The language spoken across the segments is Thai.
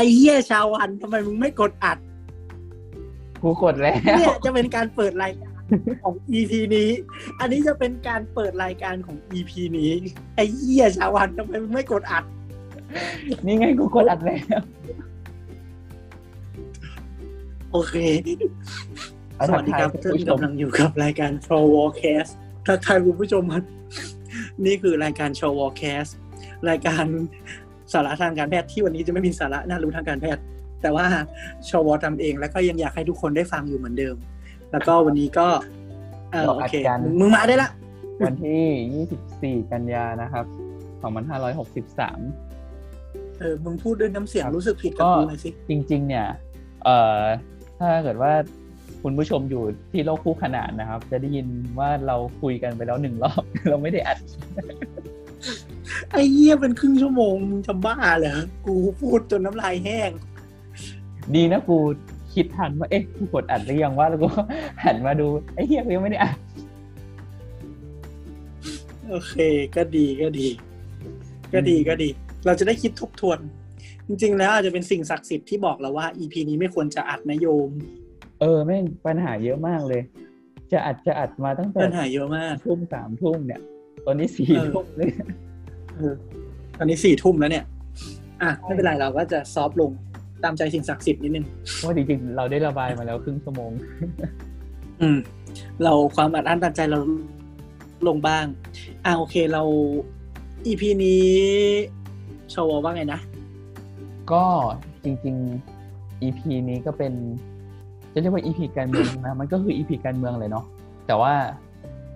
อ้เหี้ยชาววันทำไมมึงไม่กดอัดกูกดแล้วเนี่ยจะเป็นการเปิดรายการของ EP นี้ อันนี้จะเป็นการเปิดรายการของ EP นี้ ไอ้เหี้ยชาววันทำไมมึงไม่กดอัด นี่ไงกูกดอัดแล้วโอเค สวัสดีครับท่านกำลังอยู่กับรายการ s h o w w a r c a s t ทักทายคุณผู้ชมครับนี่คือรายการ s h o w w a r c a s t รายการ สาระทางการแพทย์ที่วันนี้จะไม่มีสาระน่ารู้ทางการแพทย์ แต่ว่าชวทำเองแล้วก็ยังอยากให้ทุกคนได้ฟังอยู่เหมือนเดิม แล้วก็วันนี้ก็เออโอเคมึงมาได้ละวันที่ 24 กันยานะครับ 2563 เออ มึงพูดด้วยน้ำเสียงรู้สึกผิดกับกูหน่อยสิ จริง ๆ เนี่ย เอ่อ ถ้าเกิดว่าคุณผู้ชมอยู่ที่โลกคู่ขนานนะครับ จะได้ยินว่าเราคุยกันไปแล้วหนึ่งรอบ เราไม่ได้อัด ไอ้เหี้ยเป็นครึ่งชั่วโมงมึงจะบ้าเหรอกูพูดจนน้ำลายแห้ง ดีนะกูคิดทันว่าเอ๊ะกูกดอัดหรือยังว่าแล้วกูหันมาดูไอ้เหี้ยกูยังไม่ได้อัดโอเค ก็ดีก็ดี ก็ดีก็ดี เราจะได้คิดทบทวน จริง ๆ แล้วอาจจะเป็นสิ่งศักดิ์สิทธิ์ที่บอกเราว่า EP นี้ไม่ควรจะอัดนะโยม เออแม่งปัญหาเยอะมากเลย จะอัดจะอัดมาตั้งแต่ปัญหาเยอะมากทุ่มสามทุ่มเนี่ย ตอนนี้สี่เออทุ่มเลยเออ ตอนนี้สี่ทุ่มแล้วเนี่ย อะไม่เป็นไรเราก็จะซอฟต์ลงตามใจสิ่งศักดิ์สิทธิ์นิดนึงเพราะจริงๆ เราได้ระบายมาแล้วครึ่งชั่วโมง อืม เราความอัดอั้นตันใจเราลงบ้าง อ่าโอเคเรา EP นี้โชว์ว่าไงนะ ก็จริงๆ EP นี้ก็เป็น จะเรียกว่า EP การเมืองนะ มันก็คือ EP การเมืองเลยเนาะแต่ว่า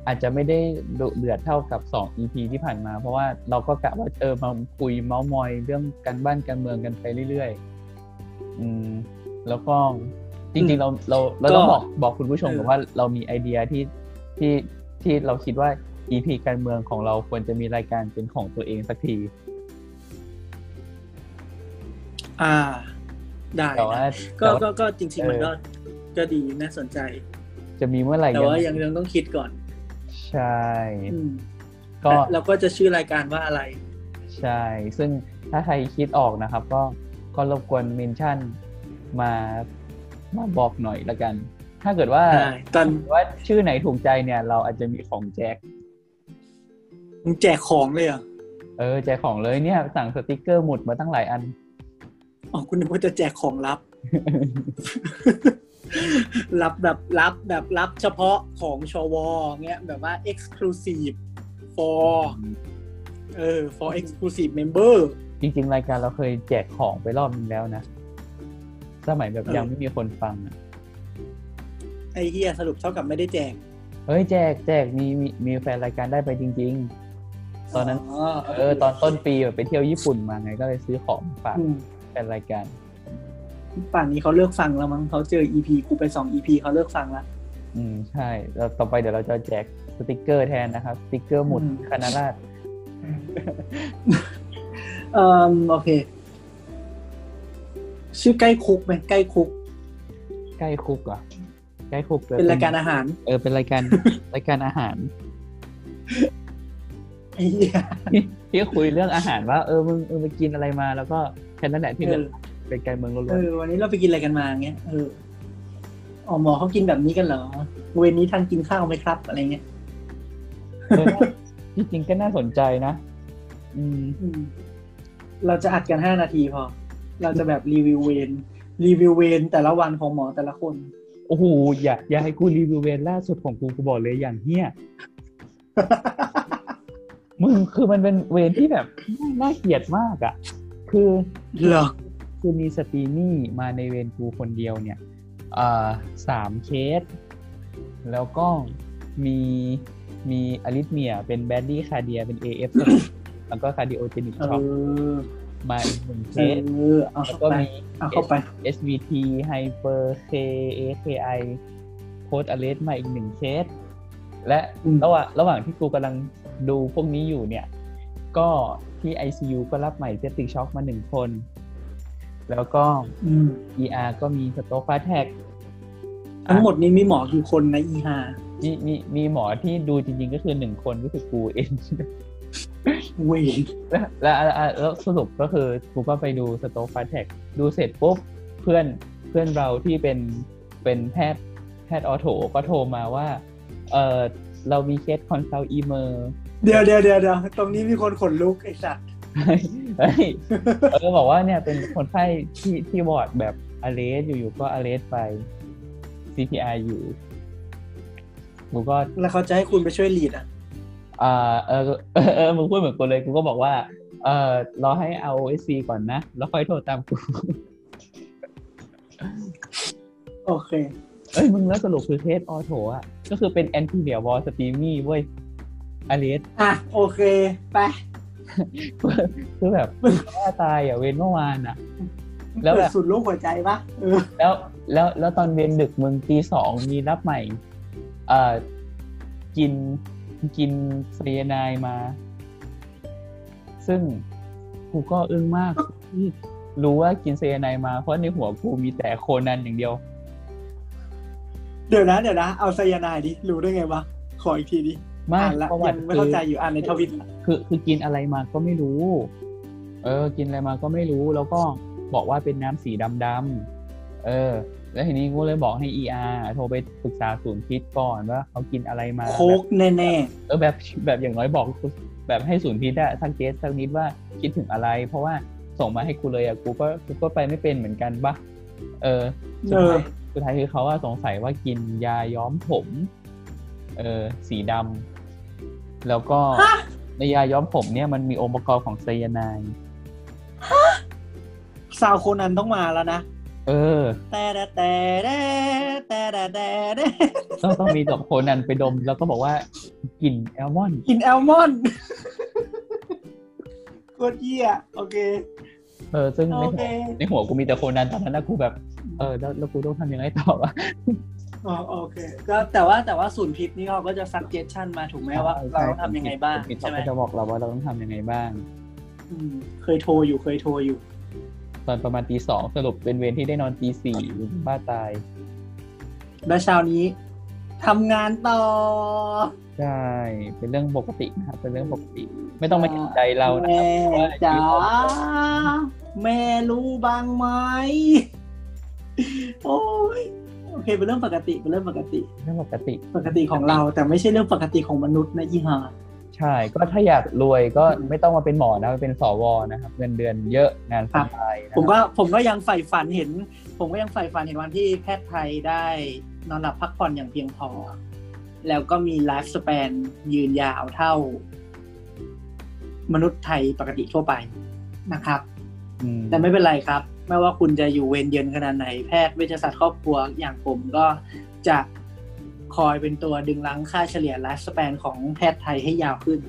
อาจจะไม่ได้ดุเดือดเท่ากับ 2 EP ที่ผ่านมา เพราะว่าเราก็กะว่าเออมาคุยเมาส์มอยเรื่องการบ้านการเมืองกันไปเรื่อยๆ อืม แล้วก็จริงๆเราเราเราต้องบอกบอกคุณผู้ชมก่อนว่าเรามีไอเดียที่ที่ที่เราคิดว่า EP การเมืองของเราควรจะมีรายการเป็นของตัวเองสักที อ่า ได้แต่ว่านะก็แต่ว่าก็ก็จริงๆมันก็ก็ดีน่าสนใจ จะมีเมื่อไหร่แต่ว่ายังยังต้องคิดก่อน ใช่อืมก็เราก็จะชื่อรายการว่าอะไร ใช่ ซึ่งถ้าใครคิดออกนะครับ ก็ก็รบกวนเมนชั่นมามาบอกหน่อยละกัน ถ้าเกิดว่าใช่ตอนว่าชื่อไหนถูกใจเนี่ย เราอาจจะมีของแจกมึงแจกของเลยเหรอะเออ แจกของเลยเนี่ย สั่งสติกเกอร์หมุดมาตั้งหลายอันอ๋อคุณนึกว่าจะแจกของลับ รับแบบรับแบบรับเฉพาะของชวเงี้ยแบบว่า exclusive for เออ for exclusive member จริง ๆ รายการเราเคยแจกของไปรอบนึงแล้วนะ สมัยแบบเออยังไม่มีคนฟังอะไอ้เฮียสรุปเท่ากับไม่ได้แจก เฮ้ย แจกแจกมีมีมีแฟนรายการได้ไปจริง ๆ ตอนนั้น เออ ตอนต้นปีแบบไปเที่ยวญี่ปุ่นมาไงก็เลยซื้อของฝากอืมแฟนรายการ ป่านนี้เขาเลิกฟังแล้วมั้งเขาเจอ EP กูไปสอง EP เขาเลิกฟังแล้วอืมใช่แล้วต่อไปเดี๋ยวเราจะแจกสติกเกอร์แทนนะครับ สติกเกอร์หมุดอืมคณะราษฎรเอ่อโอเค ชื่อใกล้คุกไหมใกล้คุก ใกล้คุกเหรอะใกล้คุกลยเป็นรายการอาหาร เออเป็นรายการรายการอาหารไอ้เหี้ยที่ที่คุยเรื่องอาหารว่า เออมึงเออไปกินอะไรมา แล้วก็แค่นั้นแหละที่เหลือ เออเป็นการเมืองล้เอวนอวันนี้เราไปกินอะไรกันมาเงี้ยเอออ๋อหมอเขากินแบบนี้กันเหรอ เวรนี้ทานกินข้าวไหมครับ อะไรเงี้ยๆเออจริงๆก็น่าสนใจนะอืมอืม เราจะอัดกันห้านาทีพอ เราจะแบบรีวิวเวรรีวิวเวรแต่ละวันของหมอแต่ละคน โอ้โหอย่า อย่าให้กูรีวิวเวรล่าสุดของกูกูบอกเลยอย่างเหี้ยมึงคือมันเป็นเวรที่แบบน่าเกลียดมากอะ คือเหรอ คือมี STEMI มาในเวรกูคนเดียวเนี่ยอ่าสามเคส แล้วก็มีมี arrhythmia เป็น bradycardia เป็น AF แล้วก็ cardiogenic shock มาอีกหนึ่งเคสเอาแล้วเข้าก็ไปมีเอาเข้าไป SVT hyperK AKI post arrest มาอีกหนึ่งเคส และอืมระหว่างระหว่างที่กูกำลังดูพวกนี้อยู่เนี่ย ก็ที่ ICU ก็รับใหม่ septic shock มาหนึ่งคน แล้วก็อืม ER ก็มี stroke fast trackทั้งหมดนี้มีหมอกี่คนนะอีห่ามีมีมีหมอที่ดูจริง ๆ ก็คือหนึ่งคนก็คือกูเองเว้ยแล้วแล้วแล้วแล้วสรุปก็คือกูก็ไปดู stroke fast track ดูเสร็จปุ๊บเพื่อนเพื่อนเราที่เป็นเป็นแพทย์แพทย์ ortho ก็โทรมาว่า เออเรามีเคส consult emerเดี๋ยวเดี๋ยวเดี๋ยวเดี๋ยวตรงนี้มีคนขนลุกไอ้สัตว์ เฮ้ยเออบอกว่าเนี่ยเป็นคนไข้ที่ที่วอร์ดแบบarrest อยู่ๆก็ arrest ไป CPR อยู่กูก็แล้วเขาจะให้คุณไปช่วย lead อะอ่าเออเออเออมึงพูดเหมือนกูเลยกูก็บอกว่า เออรอให้เอา ROSC ก่อนนะ แล้วค่อยโทรตามกูโอเค เอ้ยมึงแล้วสรุปคือเคส ortho อะ ก็คือเป็น anterior wall STEMI เว้ย arrest อะ โอเค ไป คือแบบว่าตายอะเวนเมื่อวานอะ แล้วแบบเปิดสุดลูกหัวใจปะเออแล้วแล้วแล้วตอนเวนดึกมึงตีสองมีรับใหม่ เอ่อกินกินไซยาไนด์มา ซึ่งกูก็อึ้งมากที่รู้ว่ากินไซยาไนด์มา เพราะในหัวกูมีแต่โคนันอย่างเดียว เดี๋ยวนะเดี๋ยวนะ เอาไซยาไนด์ดิ รู้ได้ไงวะ ขออีกทีดิ ไม่อ่านละประวัยัติงไม่คืเข้าอใจอยู่อ่านในทวิตคือคือกินอะไรมาก็ไม่รู้ เออ กินอะไรมาก็ไม่รู้ แล้วก็บอกว่าเป็นน้ำสีดำๆเออ แล้วทีนี้กูเลยบอกให้ ER โทรไปปรึกษาศูนย์พิษก่อนว่าเขากินอะไรมาโคกแน่เออแบบแบบอย่างน้อยบอกแบบให้ศูนย์พิษอะสักเกสสักนิดว่าคิดถึงอะไร เพราะว่าส่งมาให้กูเลยอะกูก็กูก็ไปไม่เป็นเหมือนกันปะเออๆสุดเออท้ายสุดท้ายคือเขาว่าสงสัยว่ากินยาย้อมผม เออสีดำ แล้วก็ในยาย้อมผมเนี่ยมันมีองค์ประกอบของไซยาไนด์ซาวโคนันต้องมาแล้วนะ เออ แต่แต่แต่แต่แต่แต่ต้องต้องมีดอกโคนันไปดม แล้วก็บอกว่ากลิ่นแอลมอนกลิ่นแอลมอนโคตรเหี้ยโอเค เออ ซึ่งในหัวกูมีแต่โคนันตอนนั้นนะกูแบบ เออ แล้วกูต้องทำยังไงต่อวะ อ๋อโอเค ก็แต่ว่าแต่ว่าศูนย์พิษนี่เขาก็จะ suggestion มาถูกไหมว่าเราต้องทำยังไงบ้างใช่ใช่ไหมเขาจะบอกเราว่าเราต้องทำยังไงบ้างอืมเคยโทรอยู่เคยโทรอยู่ ตอนประมาณตีสองสรุปเป็นเวรที่ได้นอนตีสี่บ้าตาย แล้วเช้านี้ทำงานต่อใช่เป็นเรื่องปกตินะครับเป็นเรื่องปกติ ไม่ต้องมาเห็นใจเรานะแม่ครับว่าจ๋าแม่รู้บ้างไหมโอ้ย โอเคเป็นเรื่องปกติเป็นเรื่องปกติ เรื่องปกติ ปกติของเรา แต่ไม่ใช่เรื่องปกติของมนุษย์นะยี่ห้าใช่ ก็ถ้าอยากรวยก็ไม่ต้องมาเป็นหมอนะมาเป็นสวนะครับ เงินเดือนเยอะงานสบายนะผมก็ผมก็ยังใฝ่ฝันเห็น ผมก็ยังใฝ่ฝันเห็นวันที่แพทย์ไทยได้นอนหลับพักผ่อนอย่างเพียงพอ แล้วก็มีไลฟ์สเปนยืนยาวเท่า มนุษย์ไทยปกติทั่วไปนะครับอืมแต่ไม่เป็นไรครับ ไม่ว่าคุณจะอยู่เวรเย็นขนาดไหนแพทย์เวชศาสตร์ครอบครัวอย่างผมก็จะคอยเป็นตัวดึงลังค่าเฉลี่ยไลฟ์สเปนของแพทย์ไทยให้ยาวขึ้น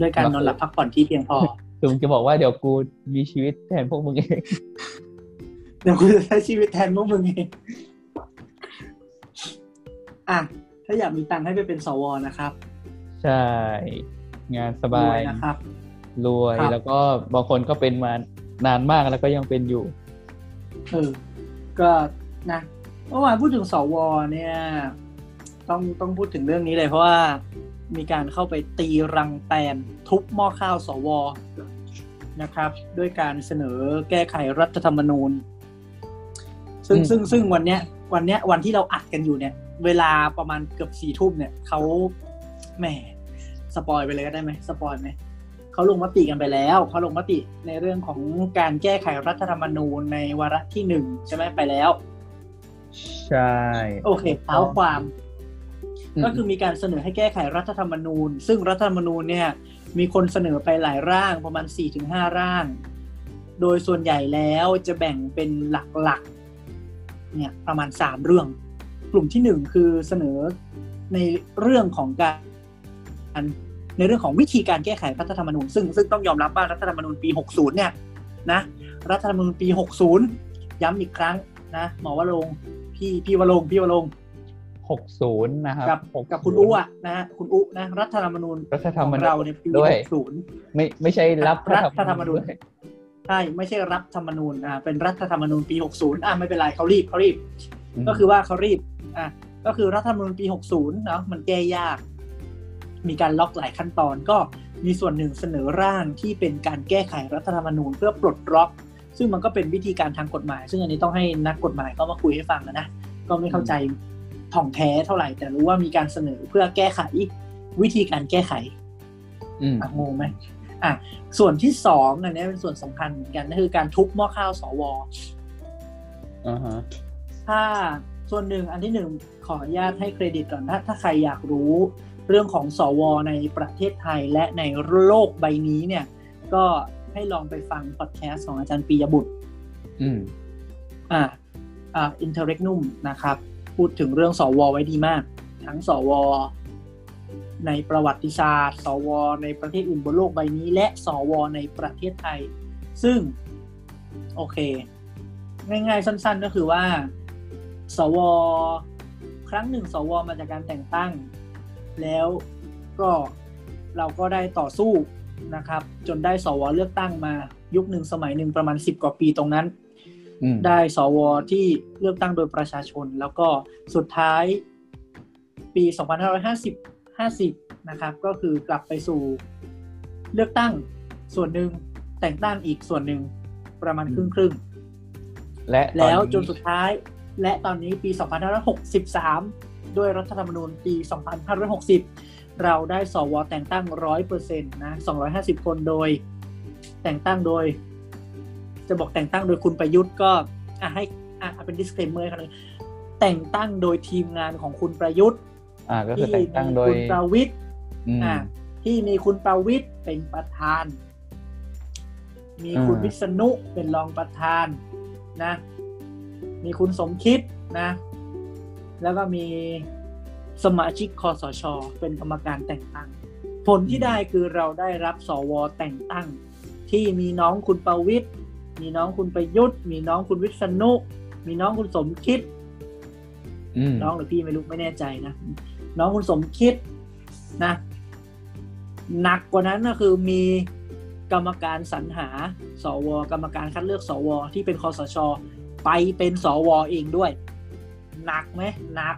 ด้วยการนอนหลับพักผ่อนที่เพียงพอคือมึงจะบอกว่าเดี๋ยวกูมีชีวิตแทนพวกมึงเองเดี๋ยวกูจะใช้ชีวิตแทนพวกมึงเองอะถ้าอยากมีตังค์ให้ไปเป็นสวนะครับ ใช่ งานสบารวยยนะครับรวยครับแล้วก็บางคนก็เป็นมา นานมากแล้วก็ยังเป็นอยู่เออก็นะเมื่อวานพูดถึงสวเนี่ย ต้องต้องพูดถึงเรื่องนี้เลยเพราะว่ามีการเข้าไปตีรังแตนทุบหม้อข้าวสวนะครับ ด้วยการเสนอแก้ไขรัฐธรรมนูญ ซึ่งอืมซึ่งซึ่งวันเนี้ย วันเนี้ยวันที่เราอัดกันอยู่เนี่ย เวลาประมาณเกือบสี่ทุ่มเนี่ยเขาแหมสปอยไปเลยก็ได้ไหมสปอยไหม เขาลงมติกันไปแล้วเขาลงมติในเรื่องของการแก้ไขรัฐธรรมนูญในวาระที่หนึ่งใช่ไหมไปแล้ว ใช่ โอเคเท้าความ ก็คือมีการเสนอให้แก้ไขรัฐธรรมนูญ ซึ่งรัฐธรรมนูญเนี่ย มีคนเสนอไปหลายร่างประมาณ4-5ร่าง โดยส่วนใหญ่แล้วจะแบ่งเป็นหลักๆเนี่ยประมาณ3เรื่อง กลุ่มที่1คือเสนอในเรื่องของการ ในเรื่องของวิธีการแก้ไขรัฐธรรมนูญซึ่งซึ่งต้องยอมรับว่ารัฐธรรมนูญปี 60 เนี่ยนะรัฐธรรมนูญปี 60 ย้ำอีกครั้งนะหมอวรงค์พี่พี่วรงค์พี่วรงค์หกศูนย์นะครับกับ60กับคุณอุอะนะฮะคุณอุนะรัฐธรรมนูญรัฐธรรมของนูญเราในปีด้วย60 ไม่ไม่ใช่รับรัฐธรรมนูญด้วยใช่ไม่ใช่รัฐธรรมนูญอ่าเป็นรัฐธรรมนูญปี 60 อ่าไม่เป็นไรเขารีบเขารีบมก็คือว่าเขารีบอะก็คือรัฐธรรมนูญปี 60 เนาะมันแก้ยาก มีการล็อกหลายขั้นตอนก็มีส่วนหนึ่งเสนอร่างที่เป็นการแก้ไขรัฐธรรมนูญเพื่อปลดล็อก ซึ่งมันก็เป็นวิธีการทางกฎหมาย ซึ่งอันนี้ต้องให้นักกฎหมายเข้ามาคุยให้ฟังนะนะก็ไม่เข้าใจถ่องแท้เท่าไหร่ แต่รู้ว่ามีการเสนอเพื่อแก้ไขวิธีการแก้ไขอืมอะงงไหมอะส่วนที่สองอันนี้เป็นส่วนสำคัญเหมือนกันนั่นคือการทุบหม้อข้าวสวอ่าฮะถ้าส่วนหนึ่งอันที่หนึ่งขออนุญาตให้เครดิตก่อนถ้าถ้าใครอยากรู้ เรื่องของสวในประเทศไทยและในโลกใบนี้เนี่ย ก็ให้ลองไปฟังพอดแคสต์ของอาจารย์ปิยบุตร อืม อ่า อ่า Interregnumนะครับ พูดถึงเรื่องสวไว้ดีมาก ทั้งสวในประวัติศาสตร์ สว ในประเทศอื่นบนโลกใบนี้ และสว ในประเทศไทย ซึ่ง โอเค ง่ายๆ สั้น ๆ ก็คือว่า สว ครั้งหนึ่ง สว มาจากการแต่งตั้ง แล้วก็เราก็ได้ต่อสู้นะครับ จนได้สวเลือกตั้งมายุคหนึ่งสมัยหนึ่งประมาณ10กว่าปีตรงนั้นอืมได้สวที่เลือกตั้งโดยประชาชน แล้วก็สุดท้ายปี 2550 50นะครับ ก็คือกลับไปสู่เลือกตั้งส่วนหนึ่งแต่งตั้งอีกส่วนหนึ่งประมาณครึ่งครึ่งและๆตอนแล้วนี้จนสุดท้าย และตอนนี้ปี 2563 ด้วยรัฐธรรมนูญปี 2560 เราได้สวแต่งตั้ง 100%นะ 250 คนโดย แต่งตั้งโดย จะบอกแต่งตั้งโดยคุณประยุทธ์ก็อะให้อะเป็น disclaimer ครับแต่งตั้งโดยทีมงานของคุณประยุทธ์อ่าก็คือที่แต่งตั้งมีโดยคุณประวิทย์อืมอะที่มีคุณประวิทย์เป็นประธาน มีคุณอ่าวิษณุเป็นรองประธานนะ มีคุณสมคิดนะ แล้วก็มีสมาชิกคอสช เป็นกรรมการแต่งตั้ง ผลที่ได้คือเราได้รับสวแต่งตั้ง ที่มีน้องคุณประวิทย์มีน้องคุณประยุทธ์ มีน้องคุณวิษณุ มีน้องคุณสมคิดอืมน้องหรือพี่ไม่รู้ไม่แน่ใจนะ น้องคุณสมคิดนะ หนักกว่านั้นก็คือมีกรรมการสรรหา สว กรรมการคัดเลือกสว ที่เป็นคอสช ไปเป็นสวเองด้วย หนักไหมหนัก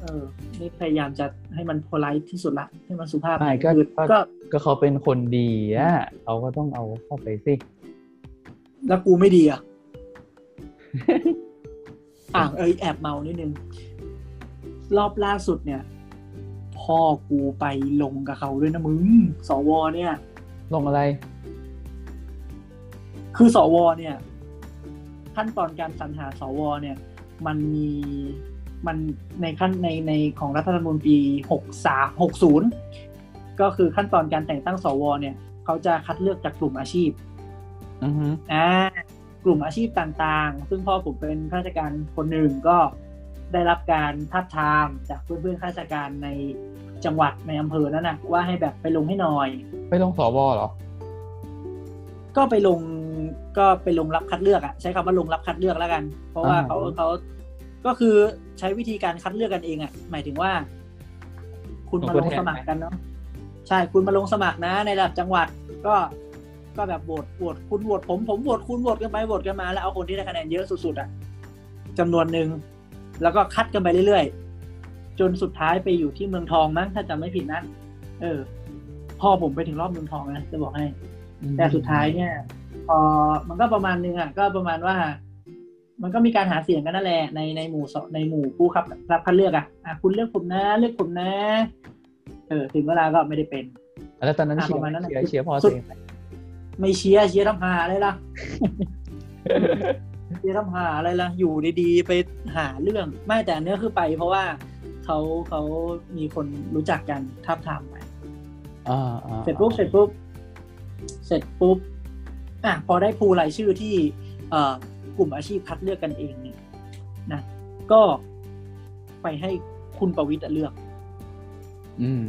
เออนี่พยายามจะให้มันโพลไลท์ที่สุดละให้มันสุภาพไม่ก็คือก็ก็ก็เขาเป็นคนดีอะเขาก็ต้องเอาเข้าไปสิ แล้วกูไม่ดีอะอะเอยแอบเมานิดนึง รอบล่าสุดเนี่ย พ่อกูไปลงกับเขาด้วยนะมึงสวเนี่ย ลงอะไร คือสวเนี่ย ขั้นตอนการสรรหาสวเนี่ย มันมีมันในขั้นในในของรัฐธรรมนูญปีหกสาหกศูนย์ก็คือขั้นตอนการแต่งตั้งสวเนี่ย เขาจะคัดเลือกจากกลุ่มอาชีพอือฮึอ่ากลุ่มอาชีพต่างๆ ซึ่งพ่อผมเป็นข้าราชการคนหนึ่งก็ได้รับการทับทามจากเพื่อนๆข้าราชการในจังหวัดในอำเภอนั้นนะว่าให้แบบไปลงให้หน่อย ไปลงสวเหรอ ก็ไปลง ก็ไปลงรับคัดเลือกอะใช้คำว่าลงรับคัดเลือกแล้วกัน เพราะว่าอ่าเขาเขาก็คือใช้วิธีการคัดเลือกกันเองอะหมายถึงว่า คุณมาลงสมัครกันเนาะใช่คุณมาลงสมัครนะ ในระดับจังหวัดก็ก็แบบโหวตโหวตคุณโหวตผมผมโหวตคุณโหวตกันไปโหวตกันมาแล้วเอาคนที่ได้คะแนนเยอะสุดๆอะจำนวนหนึ่งแล้วก็คัดกันไปเรื่อยๆจนสุดท้ายไปอยู่ที่เมืองทองมั้งถ้าจำไม่ผิดนะเออพ่อผมไปถึงรอบเมืองทองนะจะบอกให้ แต่สุดท้ายเนี่ย พอมันก็ประมาณนึงอะก็ประมาณว่า มันก็มีการหาเสียงกันนั่นแหละในในหมู่สในหมู่ผู้ขับรับคัดเลือกอะอะคุณเลือกผมนะเลือกผมนะ เออถึงเวลาก็ไม่ได้เป็นแล้วตอนนั้นอะเชียประมาณร์นั้นน่ะเชียร์เชียร์พ่อสุตัวดเองไหมไม่เชียร์เชียร์ทำหาอะไรล่ะเชียร์ทำหาอะไรล่ะอยู่ดีๆไปหาเรื่องไม่แต่อันเนี้ยคือไป เพราะว่าเขาเขามีคนรู้จักกันทับทามไปอ่าอ่าเสร็จปุ๊บเสร็จปุ๊บเสร็จปุ๊บ อะพอได้พูรายชื่อที่เอ่อกลุ่มอาชีพคัดเลือกกันเองเนี่ยนะก็ไปให้คุณประวิตรเลือก อืม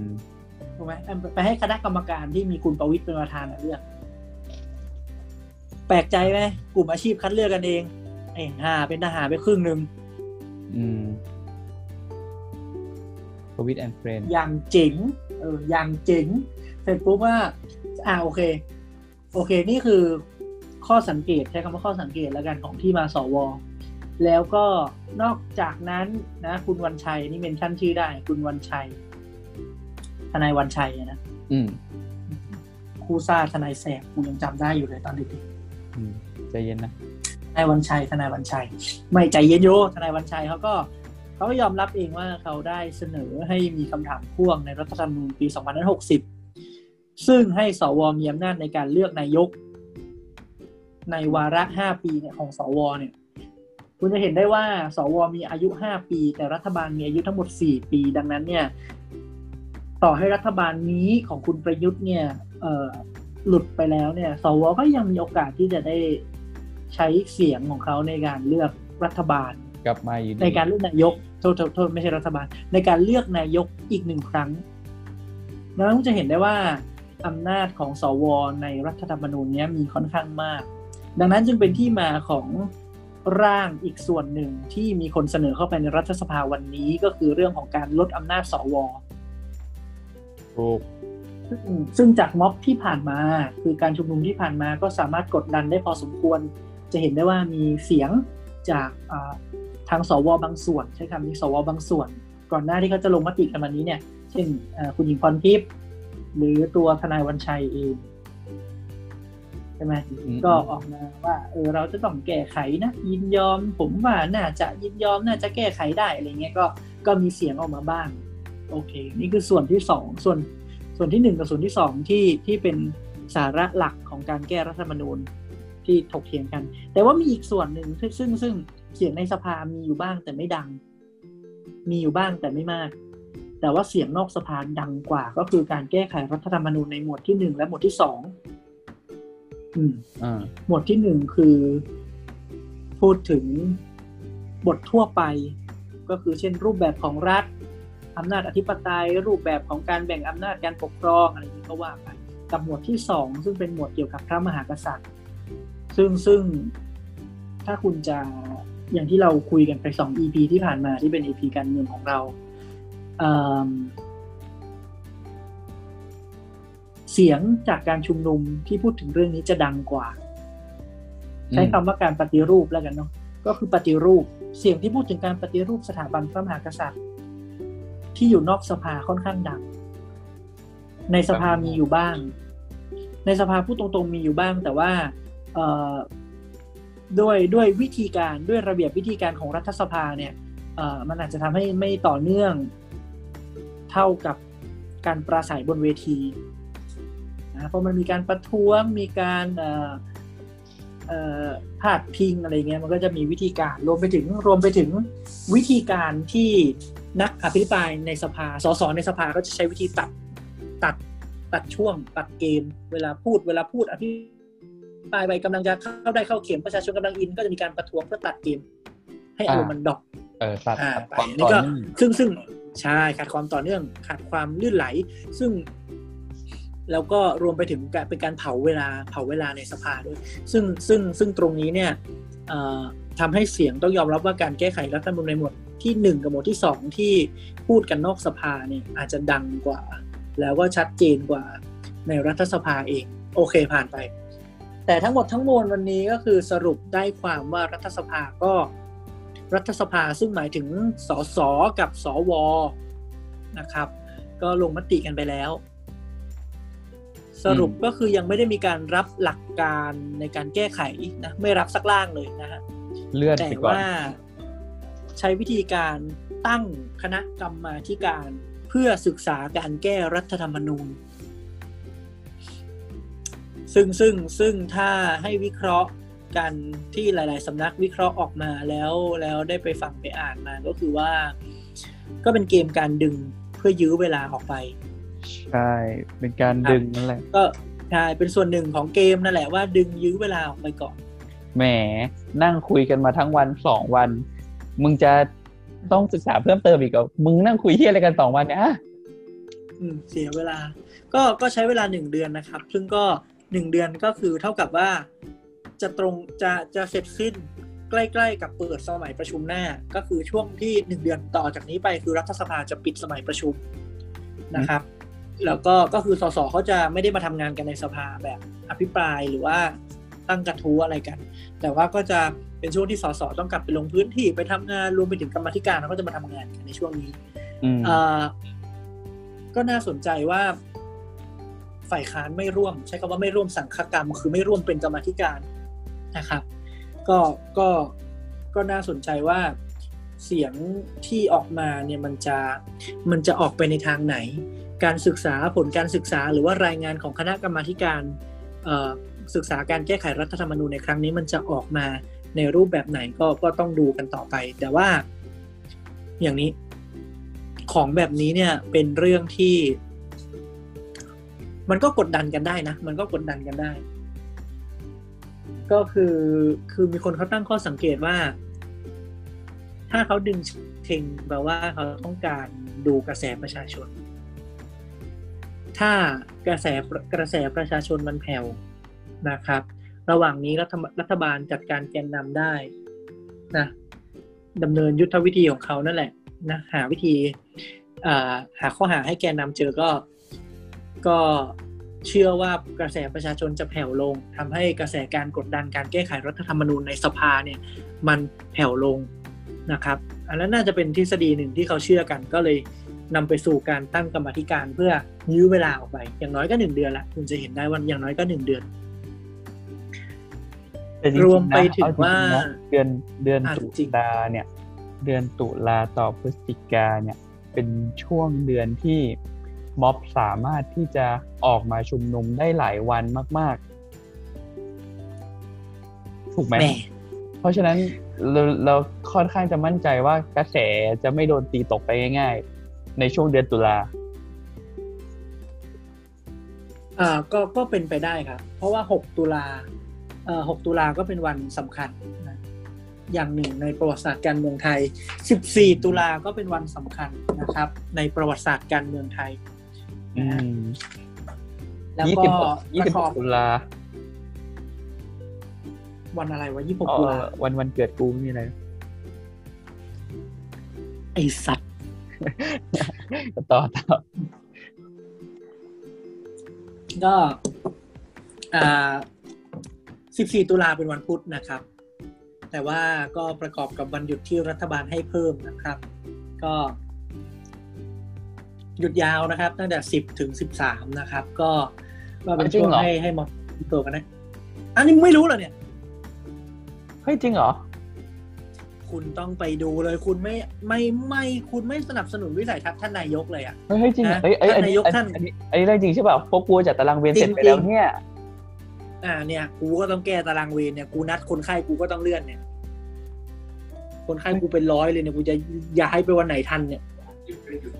ถูกไหมอะไปให้คณะกรรมการที่มีคุณประวิตรเป็นประธานเลือก แปลกใจไหมกลุ่มอาชีพคัดเลือกกันเองไอ้ห่าเป็นทหารไปครึ่งหนึ่งอืมโควิด and friendsอย่างเจ๋งเอออย่างเจ๋งเสร็จปุ๊บว่าอ่าโอเค โอเคนี่คือข้อสังเกตใช้คำว่าข้อสังเกตแล้วกันของที่มาสวแล้วก็นอกจากนั้นนะ คุณวันชัยนี่ mention ชื่อได้ คุณวันชัย ทนายวันชัยนะอืมคู่ซ่าทนายแสบกูยังจำได้อยู่เลยตอนเด็กอืมใจเย็นนะๆทนายวันชัย ทนายวันชัย ไม่ใจเย็นโยทนายวันชัยเขาก็เขาก็ยอมรับเองว่าเขาได้เสนอให้มีคำถามพ่วงในรัฐธรรมนูญปี 2560 ซึ่งให้สวมีอำนาจในการเลือกนายก ในวาระ5ปีเนี่ยของสวเนี่ย คุณจะเห็นได้ว่า สวมีอายุ5ปี แต่รัฐบาลมีอายุทั้งหมด4ปี ดังนั้นเนี่ย ต่อให้รัฐบาลนี้ของคุณประยุทธ์เนี่ยเอ่อหลุดไปแล้วเนี่ย สวก็ยังมีโอกาสที่จะได้ใช้เสียงของเขาในการเลือกรัฐบาลกลับมาอยู่ดีในการเลือกนายกโทษโทษโทษไม่ใช่รัฐบาล ในการเลือกนายกอีกหนึ่งครั้งดังนั้นคุณจะเห็นได้ว่า อำนาจของสวในรัฐธรรมนูญเนี้ยมีค่อนข้างมาก ดังนั้นจึงเป็นที่มาของร่างอีกส่วนหนึ่งที่มีคนเสนอเข้าไปในรัฐสภาวันนี้ก็คือเรื่องของการลดอำนาจสวถูกซึ่งซึ่งจากม็อบที่ผ่านมาคือการชุมนุมที่ผ่านมาก็สามารถกดดันได้พอสมควร จะเห็นได้ว่ามีเสียงจากอ่าทางสวบางส่วน ใช้คำนี้สวบางส่วน ก่อนหน้าที่เขาจะลงมติกันวันนี้เนี่ย เช่นอ่าคุณหญิงพรทิพย์ หรือตัวทนายวันชัยเองใช่ไหมอืมก็ออกมาว่าเออเราจะต้องแก้ไขนะยินยอม ผมว่าน่าจะยินยอมน่าจะแก้ไขได้อะไรเงี้ยก็ก็มีเสียงออกมาบ้าง โอเค นี่คือส่วนที่สองส่วนส่วนที่หนึ่งกับส่วนที่สองที่ที่เป็นสาระหลักของการแก้รัฐธรรมนูญที่ถกเถียงกัน แต่ว่ามีอีกส่วนหนึ่งซึ่งซึ่งซึ่งเสียงในสภามีอยู่บ้างแต่ไม่ดัง มีอยู่บ้างแต่ไม่มาก แต่ว่าเสียงนอกสภาดังกว่า ก็คือการแก้ไขรัฐธรรมนูญในหมวดที่หนึ่งและหมวดที่สองอืมอ่าหมวดที่หนึ่งคือ พูดถึงบททั่วไป ก็คือเช่นรูปแบบของรัฐอำนาจอธิปไตย รูปแบบของการแบ่งอำนาจการปกครองอะไรนี้ก็ว่าไปกับหมวดที่สองซึ่งเป็นหมวดเกี่ยวกับพระมหากษัตริย์ ซึ่งซึ่งถ้าคุณจะอย่างที่เราคุยกันไปสอง EP ที่ผ่านมาที่เป็น EP การเมืองของเรา เอิ่มเสียงจากการชุมนุมที่พูดถึงเรื่องนี้จะดังกว่า ใช้คำว่าการปฏิรูปแล้วกันเนาะก็คือปฏิรูป เสียงที่พูดถึงการปฏิรูปสถาบันพระมหากษัตริย์ ที่อยู่นอกสภาค่อนข้างดัง ในสภามีอยู่บ้าง ในสภาพูดตรงๆมีอยู่บ้าง แต่ว่าเอ่อด้วยด้วยวิธีการด้วยระเบียบวิธีการของรัฐสภาเนี่ยเอ่อมันอาจจะทำให้ไม่ต่อเนื่อง เท่ากับการปราศัยบนเวทีนะเพราะมันมีการประท้วงมีการเอ่อเอ่อพาดพิงอะไรเงี้ยมันก็จะมีวิธีการรวมไปถึงรวมไปถึงวิธีการที่นักอภิปรายในสภาสสในสภาก็จะใช้วิธีตัดตัดตัดช่วงตัดเกม เวลาพูดเวลาพูดอภิปรายไปกำลังจะเข้าได้เข้าเข็มประชาชนกำลังอิน ก็จะมีการประท้วงเพื่อตัดเกม ให้อารมณ์มันดรอกเออตัดอ่าตัดไปความนี่ต่อก็เนื่องซึ่งซึ่ง ใช่ขาดความต่อเนื่องขาดความลื่นไหล ซึ่งแล้วก็รวมไปถึงเป็นการเผาเวลาเผาเวลาในสภาด้วย ซึ่งซึ่งซึ่งตรงนี้เนี่ยทำให้เสียงต้องยอมรับว่าการแก้ไขรัฐธรรมนูญในหมวดที่หนึ่งกับหมวดที่สองที่พูดกันนอกสภาเนี่ยอาจจะดังกว่า แล้วก็ชัดเจนกว่าในรัฐสภาเอง โอเคผ่านไป แต่ทั้งหมดทั้งมวลวันนี้ก็คือสรุปได้ความว่ารัฐสภาก็ รัฐสภาซึ่งหมายถึงสสกับสวนะครับ ก็ลงมติกันไปแล้ว สรุปก็คือยังไม่ได้มีการรับหลักการในการแก้ไขนะไม่รับสักล่างเลยนะฮะเลื่อนแต่ไปก่อนว่าใช้วิธีการตั้งคณะกรรมาธิการเพื่อศึกษาการแก้รัฐธรรมนูญ ซึ่งซึ่งซึ่งถ้าให้วิเคราะห์ กันที่หลาย ๆสำนักวิเคราะห์ออกมาแล้วแล้วได้ไปฟังไปอ่านมาก็คือว่า ก็เป็นเกมการดึงเพื่อยื้อเวลาออกไปใช่เป็นการดึงนั่นแหละก็ใช่เป็นส่วนหนึ่งของเกมนั่นแหละว่าดึงยื้อเวลาออกไปก่อนแหมนั่งคุยกันมาทั้งวันสองวัน มึงจะต้องศึกษาเพิ่มเติมอีกเหรอมึงนั่งคุยที่อะไรกันสองวันเนี่ยอะอืมเสียเวลา ก็ก็ใช้เวลาหนึ่งเดือนนะครับ ซึ่งก็หนึ่งเดือนก็คือเท่ากับว่า จะตรงจะจะเสร็จสิ้นใกล้ ๆ กับเปิดสมัยประชุมหน้า ก็คือช่วงที่หนึ่งเดือนต่อจากนี้ไปคือรัฐสภาจะปิดสมัยประชุมนะครับ แล้วก็ก็คือสสเขาจะไม่ได้มาทำงานกันในสภาแบบอภิปรายหรือว่าตั้งกระทู้อะไรกัน แต่ว่าก็จะเป็นช่วงที่สสต้องกลับไปลงพื้นที่ไปทำงานรวมไปถึงกรรมาธิการเขาก็จะมาทำงานกันในช่วงนี้อืมเอ่อก็น่าสนใจว่าฝ่ายค้านไม่ร่วม ใช้คำว่าไม่ร่วมสังฆกรรม คือไม่ร่วมเป็นกรรมาธิการ นะครับ ก็ก็ก็น่าสนใจว่าเสียงที่ออกมาเนี่ยมันจะมันจะออกไปในทางไหน การศึกษาผลการศึกษาหรือว่ารายงานของคณะกรรมาการศึกษาการแก้ไขรัฐธรรมนูญในครั้งนี้มันจะออกมาในรูปแบบไหนก็ก็ต้องดูกันต่อไป แต่ว่าอย่างนี้ของแบบนี้เนี่ยเป็นเรื่องที่ มันก็กดดันกันได้นะ มันก็กดดันกันได้ ก็คือคือมีคนเขาตั้งข้อสังเกตว่า ถ้าเขาดึงเทงแปลว่าเขาต้องการดูกระแสประชาชน ถ้ากระแสกระแสประชาชนมันแผ่วนะครับ ระหว่างนี้รัฐรัฐบาลจัดการแกนนำได้นะดำเนินยุทธวิธีของเขานั่นแหละนะหาวิธีหาข้อหาให้แกนนำเจอก็ก็ เชื่อว่ากระแสประชาชนจะแผ่วลงทำให้กระแสการกดดันการแก้ไขรัฐธรรมนูญในสภาเนี่ยมันแผ่วลงนะครับ อันนั้นน่าจะเป็นทฤษฎีหนึ่งที่เขาเชื่อกันก็เลยนำไปสู่การตั้งกรรมาธิการเพื่อยื้อเวลาออกไป อย่างน้อยก็หนึ่งเดือนละคุณจะเห็นได้ว่าอย่างน้อยก็หนึ่งเดือนแต่จงๆนะรวมไปถึงเอจริๆว่านะเดือนเดือนอะตุจริงลาเนี่ย เดือนตุลาต่อพฤศจิกาเนี่ย เป็นช่วงเดือนที่ ม็อบสามารถที่จะออกมาชุมนุมได้หลายวันมาก ๆ ถูกไหมแหม่เพราะฉะนั้นเราเราค่อนข้างจะมั่นใจว่ากระแสจะไม่โดนตีตกไปง่าย ๆ ในช่วงเดือนตุลาอ่าก็ก็เป็นไปได้ครับ เพราะว่า 6 ตุลาเอ่อ6ตุลาก็เป็นวันสำคัญนะอย่างหนึ่งในประวัติศาสตร์การเมืองไทย 14 ตุลาก็เป็นวันสำคัญนะครับ ในประวัติศาสตร์การเมืองไทยอืม แล้วยี่ก็สิบหกยี่ปสิบระกหอบกตุลาวันอะไรวะเอ26ตุลาอวันวันเกิดกูนี่อะไร ไอสัตว์ ต่อต่อก็อ่า14ตุลาเป็นวันพุธนะครับ แต่ว่าก็ประกอบกับวันหยุดที่รัฐบาลให้เพิ่มนะครับ ก็ หยุดยาวนะครับตั้งแต่10ถึง13นะครับ ก็ก็เป็นช่วงให้ให้มอบตัวกันนะอันนี้ไม่รู้เหรอเนี่ยเฮ้ยจริงเหรอคุณต้องไปดูเลยคุณไม่ไม่ไม่คุณไม่สนับสนุนวิสัยทัศน์ท่านนายกเลยอะเฮ้ยเฮ้ยจริงเหรอนะเอ้ยเอ้ยอันท่านนี้นายกอันท่านอันนี้อันนี้เรื่องจริงใช่ป่ะพวกกูจัดตารางเวรเสร็จไปแล้วเนี่ยอ่าเนี่ย กูก็ต้องแก้ตารางเวรเนี่ยกูนัดคนไข้กูก็ต้องเลื่อนเนี่ย คนไข้กูเป็นร้อยเลยเนี่ยกูจะย้ายไปวันไหนทันเนี่ยอืม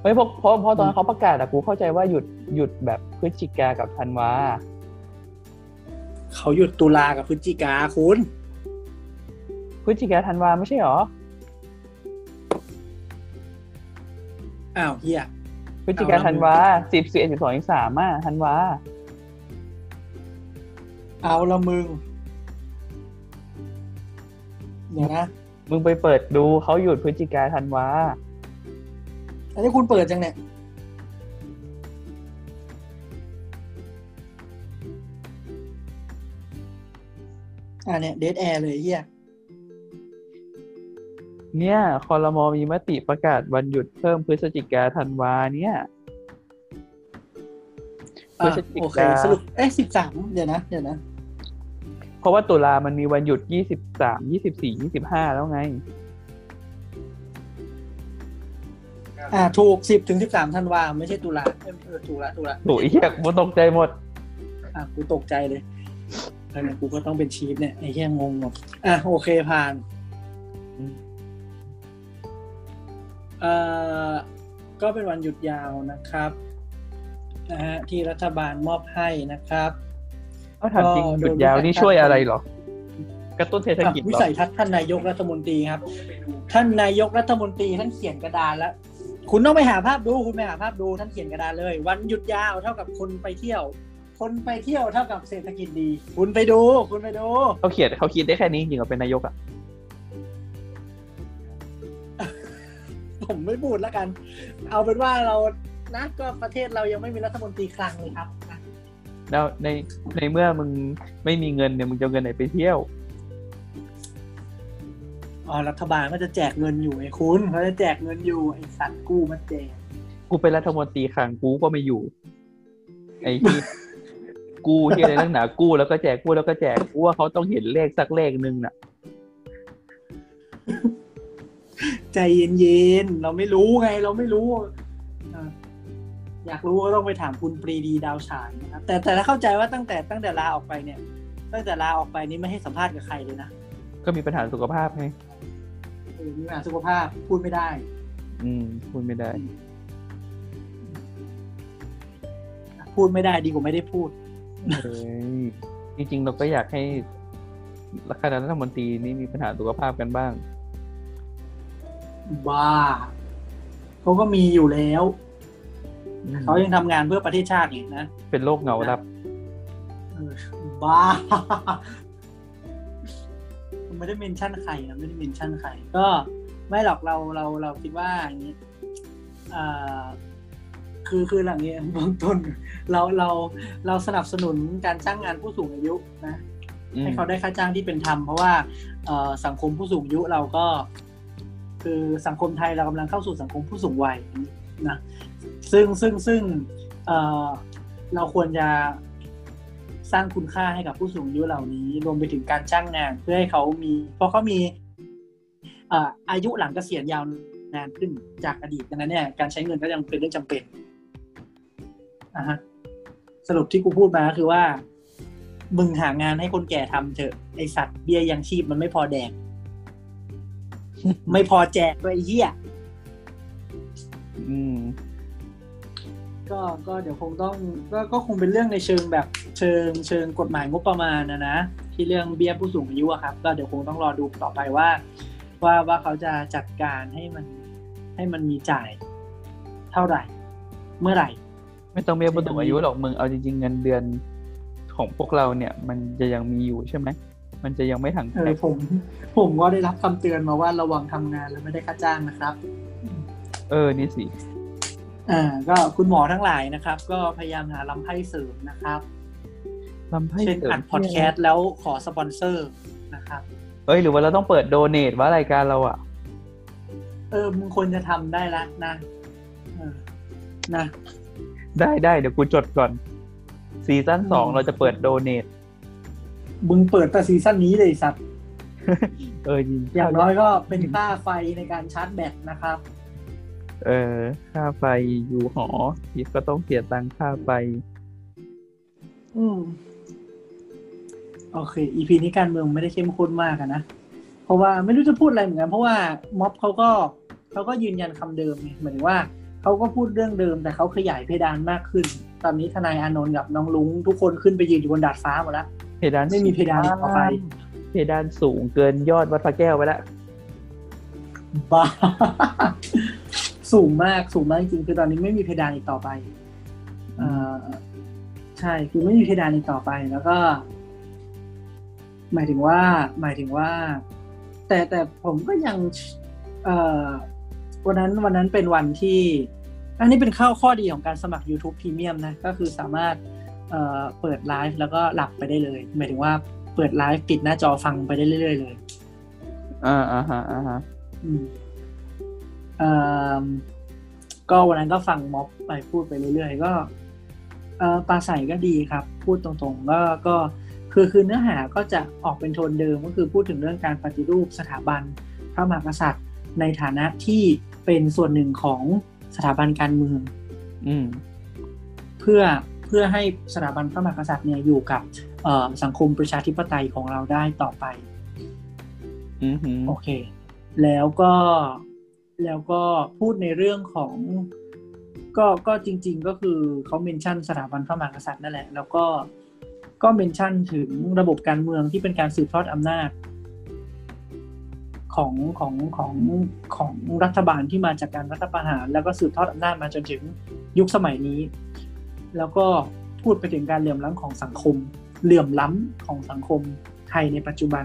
เฮ้ยเพราะเพราะเพราะตอนนนเขาประกาศอะกูเข้าใจว่าหยุดหยุดแบบพฤศจิกากับธันวาเขาหยุดตุลากับพฤศจิกาคุณพฤศจิกาธันวาไม่ใช่หรออ้าวเฮียพฤศจิกาเอาละธันวาสิบสิบเอ็ดสิบสองสิบสามอะธันวาเอาละมึงเดี๋ยวนะ มึงไปเปิดดูเขาหยุดพฤศจิกาธันวา อันนี้คุณเปิดจังเนี่ยอ่าเนี่ยเดทแอร์เลยเฮียเนี่ยคอรมอมีมติประกาศวันหยุดเพิ่มพฤศจิกาธันวาเนี่ยพฤอะศจิกาโอเคสรุปเอ๊ะสิบสามเดี๋ยวนะ เดี๋ยวนะ เพราะว่าตุลามันมีวันหยุดยี่สิบสามยี่สิบสี่ยี่สิบห้าแล้วไง อ่าถูกสิบถึงสิบสามธันวาไม่ใช่ตุลาเอ้ยเออถูกละถูกละโอ้ยเหี้ยกูตกใจหมด อะกูตกใจเลยแล้วเนี่ยกูก็ต้องเป็นชีฟเนี่ยไอ้เหี้ยงงหมดอะโอเคผ่านอืมเอ่อก็เป็นวันหยุดยาวนะครับนะฮะที่รัฐบาลมอบให้นะครับเอาถามจริงก็หยุดยาวโดยนี่ช่วยอะไรเหรอกระตุ้นเศรษฐอะกิจวิเหรอสัยทัศน์ท่านนายกรัฐมนตรีครับ ท่านนายกรัฐมนตรีท่านเขียนกระดานแล้ว คุณต้องไปหาภาพดู คุณไปหาภาพดูท่านเขียนกระดานเลย วันหยุดยาวเท่ากับคนไปเที่ยว คนไปเที่ยวเท่ากับเศรษฐกิจดี คุณไปดู คุณไปดูเขาเขียนเขาคิดได้แค่นี้จริงๆเหรอเป็นนายกอะผมไม่พูดแล้วกัน เอาเป็นว่าเรานะก็ประเทศเรายังไม่มีรัฐมนตรีคลังเลยครับนะแล้วในในเมื่อมึงไม่มีเงินเนี่ยมึงจะเอาเงินไหนไปเที่ยว อ๋อรัฐบาลก็จะแจกเงินอยู่ไอ้คุณเขาจะแจกเงินอยู่ไอ้สัตว์กู้มาแจกกูเป็นรัฐมนตรีคลังกูก็ไม่อยู่ ไอ้ที่กู้ที่อะไรนักหนากู้แล้วก็แจกกู้แล้วก็แจกกูว่าเขาต้องเห็นเลขสักเลขหนึ่งน่ะ ใจเย็นๆเราไม่รู้ไง เราไม่รู้อะอยากรู้ก็ต้องไปถามคุณปรีดีดาวฉายนะครับแต่แต่ถ้าเข้าใจว่าตั้งแต่ตั้งแต่ลาออกไปเนี่ย ตั้งแต่ลาออกไปนี่ไม่ให้สัมภาษณ์กับใครเลยนะก็มีปัญหาสุขภาพไงเออ มีปัญหาสุขภาพพูดไม่ได้ อืมพูดไม่ได้ พูดไม่ได้ดีกว่าไม่ได้พูดเอ้ยจริง ๆ เราก็อยากให้คณะรัฐมนตรีนี่มีปัญหาสุขภาพกันบ้าง บ้าเขาก็มีอยู่แล้วอืมเขายังทำงานเพื่อประเทศชาติอีกนะ เป็นโรคเหงารับเออบ้า ไม่ได้เมนชั่นใครนะไม่ได้เมนชั่นใคร ก็ไม่หรอกเราเราเราคิดว่าอย่างนี้อ่าคือคือหลังนี้เบื้องต้นเราเราเราสนับสนุนการจ้างงานผู้สูงอายุนะอืมให้เขาได้ค่าจ้างที่เป็นธรรมเพราะว่าเอ่อสังคมผู้สูงอายุเราก็ คือสังคมไทยเรากำลังเข้าสู่สังคมผู้สูงวัยนะซึ่งซึ่งซึ่งเอ่อเราควรจะ สร้างคุณค่าให้กับผู้สูงอายุเหล่านี้ รวมไปถึงการจ้างงานเพื่อให้เขามี เพราะเขามีเอ่ออายุหลังเกษียณยาวนานขึ้นจากอดีตดังนั้นเนี่ยการใช้เงินก็ยังเป็นเรื่องจำเป็นอะฮะสรุปที่กูพูดมาก็คือว่า มึงหางานให้คนแก่ทำเถอะไอสัตว์เบี้ยยังชีพมันไม่พอแดกไม่พอแจกด้วยไอ้เหี้ยอืม ก็ก็เดี๋ยวคงต้องก็ก็คงเป็นเรื่องในเชิงแบบเชิงเชิงกฎหมายงบประมาณนะนะที่เรื่องเบี้ยผู้สูงอายุอะครับ ก็เดี๋ยวคงต้องรอดูต่อไปว่า ว่าว่าเขาจะจัดการให้มันให้มันมีจ่ายเท่าไหร่ เมื่อไหร่ ไม่ต้องเบี้ยผู้สูงอายุหรอกมึงเอาจริงๆเงินเดือนของพวกเราเนี่ย มันจะยังมีอยู่ใช่ไหมมันจะยังไม่ถังเอแตอกผม ผมก็ได้รับคำเตือนมาว่าระวังทำงานแล้วไม่ได้ค่าจ้างนะครับ เออนี่สิ อ่าก็คุณหมอทั้งหลายนะครับ ก็พยายามหาลำไพ่เสริมนะครับลำไพ่เช่นเสริมอัดพอดแคสต์แล้วขอสปอนเซอร์นะครับ เอ้ยหรือว่าเราต้องเปิด donate ว่ารายการเราอะ เออมึงควรจะทำได้ละนะเออนะ ได้ได้เดี๋ยวกูจดก่อน season สองอืมเราจะเปิด donateมึงเปิดแต่ season นี้เลยสัตว์เออจริงอย่างน้อยก็เป็นค่าไฟในการชาร์จแบตนะครับ เออค่าไฟอยู่หอที่ก็ต้องเสียตังค่าไฟ อืม โอเค อีพีนี้การเมืองไม่ได้เข้มข้นมากอะนะ เพราะว่าไม่รู้จะพูดอะไรเหมือนกัน เพราะว่าม็อบเขาก็เขาก็ยืนยันคำเดิมไงหมายถึงว่าเขาก็พูดเรื่องเดิม แต่เขาขยายเพดานมากขึ้น ตอนนี้ทนายอานนท์กับน้องลุง ทุกคนขึ้นไปยืนอยู่บนดาดฟ้าหมดแล้วเพดานไม่มีเพดานอีกต่อไป เพดานสูงเกินยอดวัดพระแก้วไปแล้วบ้า สูงมากสูงมากจริงๆคือตอนนี้ไม่มีเพดานอีกต่อไปเอ่อใช่คือไม่มีเพดานอีกต่อไปแล้วก็ หมายถึงว่า หมายถึงว่า แต่แต่ผมก็ยังเอ่อวันนั้นวันนั้นเป็นวันที่ อันนี้เป็นข้อข้อดีของการสมัคร YouTube Premium นะ ก็คือสามารถเอ่อเปิดไลฟ์แล้วก็หลับไปได้เลย หมายถึงว่าเปิดไลฟ์ปิดหน้าจอฟังไปได้เรื่อยๆเลย อ่าอ่าฮะอ่าฮะอืมเอ่อ ก็วันนั้นก็ฟังม็อบไปพูดไปเรื่อยๆก็เอ่อปลาใสก็ดีครับ พูดตรงๆก็ก็คือคือเนื้อหาก็จะออกเป็นโทนเดิมก็คือพูดถึงเรื่องการปฏิรูปสถาบันพระมหากษัตริย์ ในฐานะที่เป็นส่วนหนึ่งของสถาบันการเมืองอืมเพื่อเพื่อให้สถาบันพระมหากษัตริย์เนี่ยอยู่กับเอ่อสังคมประชาธิปไตยของเราได้ต่อไปอืมหืมโอเค แล้วก็ แล้วก็พูดในเรื่องของก็ก็จริง ๆ ก็คือเขาเมนชั่นสถาบันพระมหากษัตริย์นั่นแหละ แล้วก็ก็เมนชั่นถึงระบบการเมืองที่เป็นการสืบทอดอำนาจ ของของของของรัฐบาลที่มาจากการรัฐประหาร แล้วก็สืบทอดอำนาจมาจนถึงยุคสมัยนี้ แล้วก็พูดไปถึงการเหลื่อมล้ำของสังคม เหลื่อมล้ำของสังคมไทยในปัจจุบัน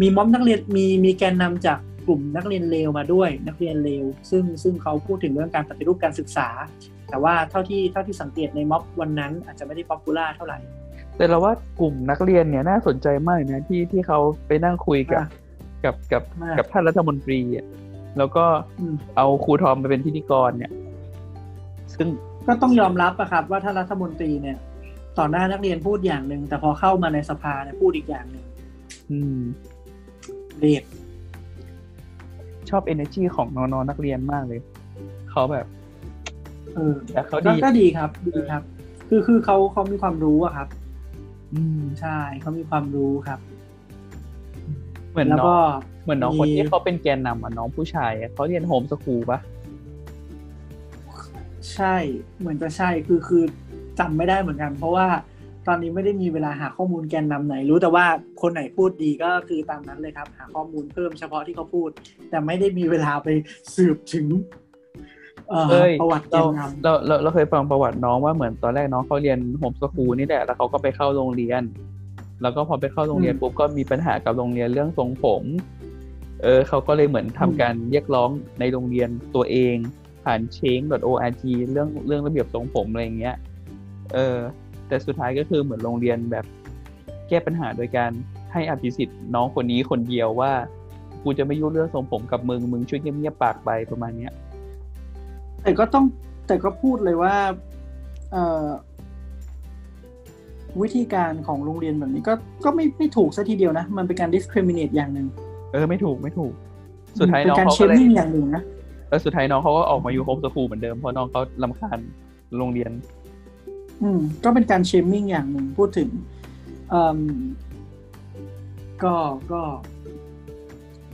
มีม็อบนักเรียนมีมีแกนนำจาก กลุ่มนักเรียนเลวมาด้วยนักเรียนเลวซึ่งซึ่งเขาพูดถึงเรื่องการปฏิรูปการศึกษา แต่ว่าเท่าที่เท่าที่สังเกตในม็อบวันนั้นอาจจะไม่ได้ popular เท่าไหร่ แต่เราว่ากลุ่มนักเรียนเนี่ยน่าสนใจมากนะที่ที่เขาไปนั่งคุยกับอะกับกับมากกับท่านรัฐมนตรีอะแล้วก็อืมเอาครูทอมไปเป็นพิธีกรเนี่ย ซึ่งก็ต้องยอมรับอะครับว่าถ้ารัฐมนตรีเนี่ย ต่อหน้านักเรียนพูดอย่างหนึ่งแต่พอเข้ามาในสภาเนี่ยพูดอีกอย่างหนึ่งอืมเรียก ชอบ energy ของน้องๆนักเรียนมากเลย เขาแบบ เออแต่เขาก็ดีก็ดีครับ ดีครับ คือคือเขาเขามีความรู้อะครับ อืมใช่เขามีความรู้ครับ เหมือนแล้วน้องก็เหมือนน้องมีคนที่เขาเป็นแกนนำอะน้องผู้ชายอะเขาเรียนโฮมสคูลปะใช่ เหมือนจะใช่คือคือจำไม่ได้เหมือนกัน เพราะว่า ตอนนี้ไม่ได้มีเวลาหาข้อมูลแกนนำไหน รู้แต่ว่าคนไหนพูดดีก็คือตามนั้นเลยครับ หาข้อมูลเพิ่มเฉพาะที่เขาพูด แต่ไม่ได้มีเวลาไปสืบถึงเอ่อเอ้ยประวัติแกเรานนำเราเราเราเคยฟังประวัติน้องว่าเหมือนตอนแรกน้องเขาเรียนโฮมสคูลนี่แหละแล้วเขาก็ไปเข้าโรงเรียน แล้วก็พอไปเข้าโรงเรียนปุ๊บก็มีปัญหากับโรงเรียนเรื่องทรงผม เออเขาก็เลยเหมือนทำการเรียกร้องในโรงเรียนตัวเอง ผ่าน change.org เรื่องเรื่องระเบียบทรงผมอะไรอย่างเงี้ย เออ แต่สุดท้ายก็คือเหมือนโรงเรียนแบบแก้ปัญหาโดยการให้อภิสิทธิ์น้องคนนี้คนเดียวว่า กูจะไม่ยุ่งเรื่องทรงผมกับมึง มึงช่วยเงียบๆปากไปประมาณเนี้ย แต่ก็ต้องแต่ก็พูดเลยว่าเอ่อวิธีการของโรงเรียนแบบนี้ก็ก็ไม่ไม่ถูกซะทีเดียวนะ มันเป็นการ discriminate อย่างหนึ่งเออไม่ถูกไม่ถูก สุดท้ายเป็นน้องการเขาเชก็มเลยมิ่งอย่างหนึ่งนะแล้วสุดท้ายน้องเขาก็ออกมาอยู่ homeschool เหมือนเดิมเพราะน้องเขารำคาญโรงเรียน อืมก็เป็นการ shaming อย่างหนึ่งพูดถึงเอ่มก็ก็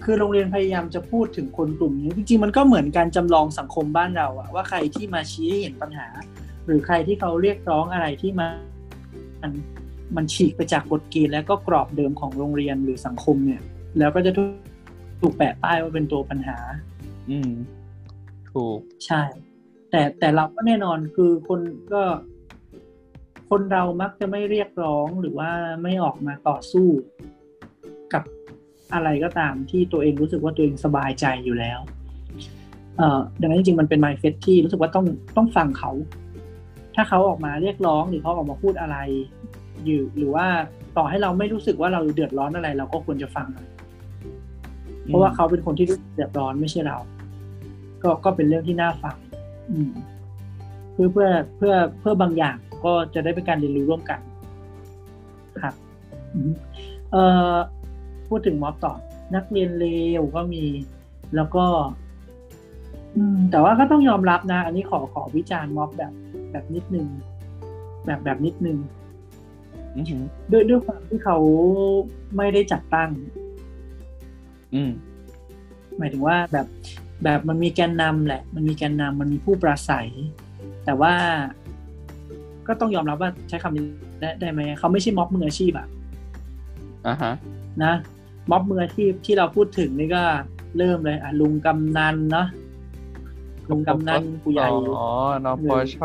คือโรงเรียนพยายามจะพูดถึงคนกลุ่มนี้ จริงๆมันก็เหมือนการจำลองสังคมบ้านเราอะว่าใครที่มาชี้ให้เห็นปัญหา หรือใครที่เขาเรียกร้องอะไรที่มันมันมันฉีกไปจากกฎเกณฑ์และก็กรอบเดิมของโรงเรียนหรือสังคมเนี่ย แล้วก็จะถูกถูกแปะป้ายว่าเป็นตัวปัญหา อืม ถูก ใช่ แต่แต่เราก็แน่นอนคือคนก็ คนเรามักจะไม่เรียกร้องหรือว่าไม่ออกมาต่อสู้ กับอะไรก็ตามที่ตัวเองรู้สึกว่าตัวเองสบายใจอยู่แล้วเอ่อดังนั้นจริงๆมันเป็น mindset ที่รู้สึกว่าต้องต้องฟังเขา ถ้าเขาออกมาเรียกร้องหรือเขาออกมาพูดอะไร อยู่หรือว่าต่อให้เราไม่รู้สึกว่าเราเดือดร้อนอะไร เราก็ควรจะฟัง เพราะว่าเขาเป็นคนที่รู้สึกเดือดร้อนไม่ใช่เรา ก็ก็เป็นเรื่องที่น่าฟัง อืม เพื่อเพื่อเพื่อเพื่อบางอย่าง ก็จะได้เป็นการเรียนรู้ร่วมกันครับอืมเอ่อพูดถึงม็อบต่อ นักเรียนเลวก็มีแล้วก็อืมแต่ว่าก็ต้องยอมรับนะ อันนี้ขอขอวิจารณ์ม็อบแบบแบบนิดนึง แบบแบบนิดนึงอือหือด้วยด้วยความที่เขาไม่ได้จัดตั้ง อืม หมายถึงว่าแบบแบบมันมีแกนนำแหละ มันมีแกนนำมันมีผู้ปราศัย แต่ว่า ก็ต้องยอมรับว่าใช้คำนี้ได้ได้ไหมเขาไม่ใช่ม็อบมืออาชีพอะอ่าฮะนะม็อบมืออาชีพที่เราพูดถึงนี่ก็เริ่มเลยอะลุงกำนันเนาะลุงกำนันผู้ใหญ่อ๋อนปช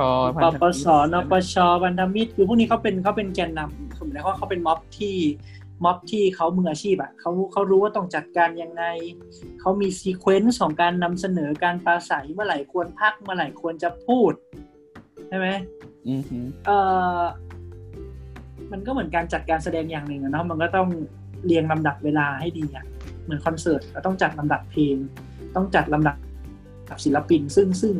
ปปสนปชพันธมิตรคือพวกนี้เขาเป็นเขาเป็นแกนนำสมมติว่าเขาเป็นม็อบที่ม็อบที่เขามืออาชีพอะเขาเขารู้ว่าต้องจัดการยังไง เขามี sequence ของการนำเสนอการปราศรัยเมื่อไหร่ควรพักเมื่อไหร่ควรจะพูดใช่ไหมอือหือ เออมันก็เหมือนการจัดการแสดงอย่างหนึ่งอะเนาะมันก็ต้องเรียงลำดับเวลาให้ดีอะเหมือนคอนเสิร์ตเราต้องจัดลำดับเพลง ต้องจัดลำดับศิลปิน ซึ่งซึ่ง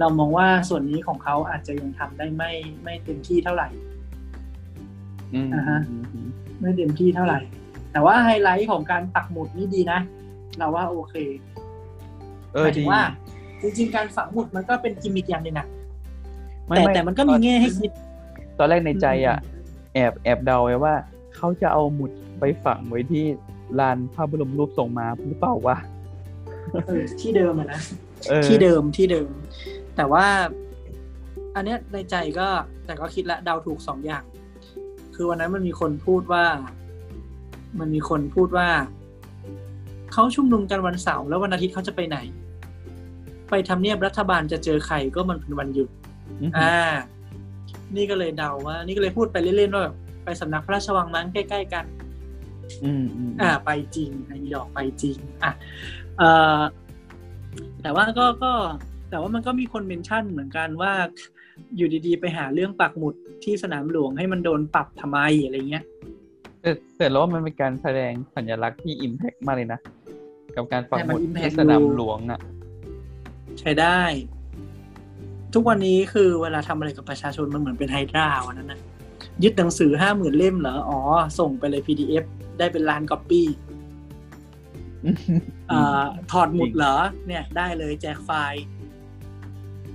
เรามองว่าส่วนนี้ของเขาอาจจะยังทำได้ไม่ไม่เต็มที่เท่าไหร่อืมอ่าฮะอือหือไม่เต็มที่เท่าไหร่ แต่ว่าไฮไลท์ของการปักหมุดนี่ดีนะ เราว่าโอเค เอหอมายถึดีงว่า จริง ๆ การฝังหมุดมันก็เป็นกิมมิคอย่างหนึ่งนะไม่ แต่ไม่แต่มันก็มีแง่ให้คิด ตอนแรกในใจอะ แอบแอบเดาไว้ว่า เขาจะเอาหมุดไปฝังไว้ที่ลานพระบรมรูปทรงมาหรือเปล่าวะเออที่เดิมอะนะเออที่เดิมที่เดิม แต่ว่า อันเนี้ยในใจก็ แต่ก็คิดละเดาถูกสองอย่าง คือวันนั้นมันมีคนพูดว่า มันมีคนพูดว่าเขาชุมนุมกันวันเสาร์แล้ววันอาทิตย์เขาจะไปไหน ไปทำเนียบรัฐบาลจะเจอใครก็มันเป็นวันหยุด อือหืออ่า นี่ก็เลยเดาว่า นี่ก็เลยพูดไปเล่นๆว่าแบบไปสำนักพระราชวังมั้งใกล้ ๆ กันอืมอืมอ่า ไปจริงไอ้ดอกไปจริง อะเอ่อแต่ว่าก็ก็ แต่ว่ามันก็มีคนเมนชั่นเหมือนกันว่า อยู่ดีๆ ไปหาเรื่องปักหมุดที่สนามหลวงให้มันโดนปรับทำไมอะไรเงี้ยแต่แต่แล้วว่ามันเป็นการแสดงสัญลักษณ์ที่อิมแพกมากเลยนะ กับการปักหมุดให้มัน impact ที่สนามอยู่หลวงอะ ใช้ได้ ทุกวันนี้คือเวลาทำอะไรกับประชาชนมันเหมือนเป็นไฮดราวันนั้นนะยึดหนังสือห้าหมื่นเล่มเหรอ อ๋อ ส่งไปเลย PDF ได้เป็นล้านก๊อปปี้อ่าถอดหมุดเหรอ เนี่ยได้เลยแจกไฟล์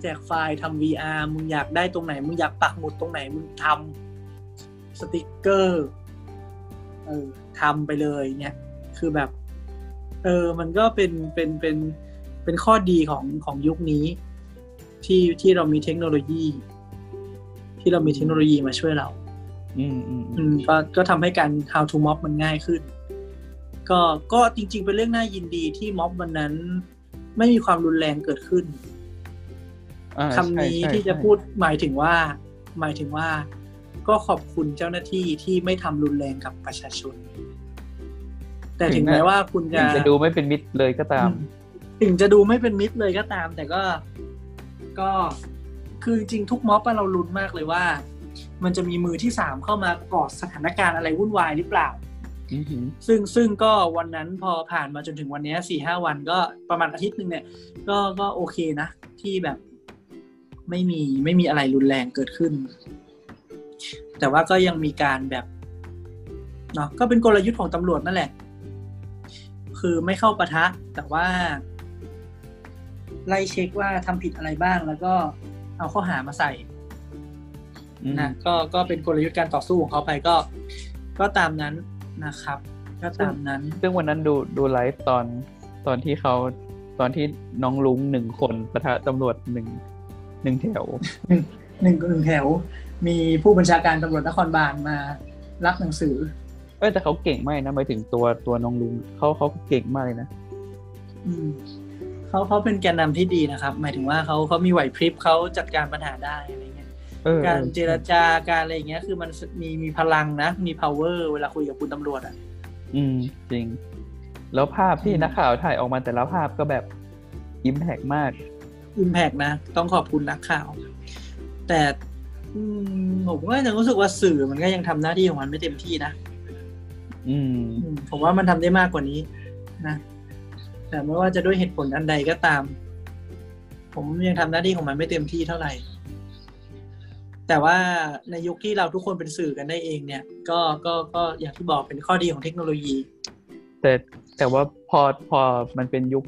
แจกไฟล์ทำ VR มึงอยากได้ตรงไหน มึงอยากปักหมุดตรงไหน มึงทำสติกเกอร์ เออทำไปเลยเนี่ย คือแบบ เออ มันก็เป็นเป็นเป็นเป็นข้อดีของของยุคนี้ ที่ที่เรามีเทคโนโลยี ที่เรามีเทคโนโลยีมาช่วยเราอืมอืมอืมก็ก็ทำให้การ how to mob มันง่ายขึ้น ก็ก็จริง ๆ เป็นเรื่องน่ายินดีที่ม็อบวันนั้น ไม่มีความรุนแรงเกิดขึ้นอ่าคำนี้ใช่ใช่ที่จะใช่พูดหมายถึงว่า หมายถึงว่า ก็ขอบคุณเจ้าหน้าที่ที่ไม่ทำรุนแรงกับประชาชน แต่ถึงแม้ว่าคุณถึจะงจะดูไม่เป็นมิตรเลยก็ตาม ถึงจะดูไม่เป็นมิตรเลยก็ตาม แต่ก็ ก็คือจริงๆทุกม็อบอะเราลุ้นมากเลยว่า มันจะมีมือที่สามเข้ามากอดสถานการณ์อะไรวุ่นวายหรือเปล่าอือหือซึ่งซึ่งก็วันนั้นพอผ่านมาจนถึงวันเนี้สี่ห้าวันก็ประมาณอาทิตย์หนึ่งเนี่ย ก็ก็โอเคนะ ที่แบบไม่มีไม่มีอะไรรุนแรงเกิดขึ้น แต่ว่าก็ยังมีการแบบเนาะก็เป็นกลยุทธ์ของตำรวจนั่นแหละ คือไม่เข้าปะทะ แต่ว่า ไล่เช็คว่าทำผิดอะไรบ้าง แล้วก็เอาข้อหามาใส่อืมนะก็ก็เป็นกลยุทธ์การต่อสู้ของเขาไปก็ ก็ตามนั้นนะครับก็ตามนั้น ซึ่งวันนั้นดูดูไลฟ์ตอนตอนที่เขาตอนที่น้องลุงหนึ่งคนประทะตำรวจหนึ่งหนึ่งแถวหนึ่งหนึ่งหนึ่งแถว มีผู้บัญชาการตำรวจนครบาลมารับหนังสือเอ้ยแต่เขาเก่งมากนะหมายถึงตัวตัวน้องลุงเขาเขาเก่งมากเลยนะ อืม เขาเขาเป็นแกนนำที่ดีนะครับ หมายถึงว่าเขาเขามีไหวพริบเขาจัดการปัญหาได้อะไรเงี้ยเออการออเจรจาการอะไรอย่างเงี้ย คือมันมีมีพลังนะ มี power เวลาคุยกับคุณตำรวจอะ อืม จริง แล้วภาพที่อืมนักข่าวถ่ายออกมาแต่ละภาพก็แบบอิมแพกมากอิมแพกนะ ต้องขอบคุณนักข่าว แต่อืมผมก็ยังรู้สึกว่าสื่อมันก็ยังทำหน้าที่ของมันไม่เต็มที่นะ อืมอืมผมว่ามันทำได้มากกว่านี้นะ แต่ไม่ว่าจะด้วยเหตุผลอันใดก็ตาม ผมยังทำหน้าที่ของมันไม่เต็มที่เท่าไหร่ แต่ว่าในยุคที่เราทุกคนเป็นสื่อกันได้เองเนี่ย ก็ก็ก็อย่างที่บอกเป็นข้อดีของเทคโนโลยี แต่แต่ว่าพอพอมันเป็นยุค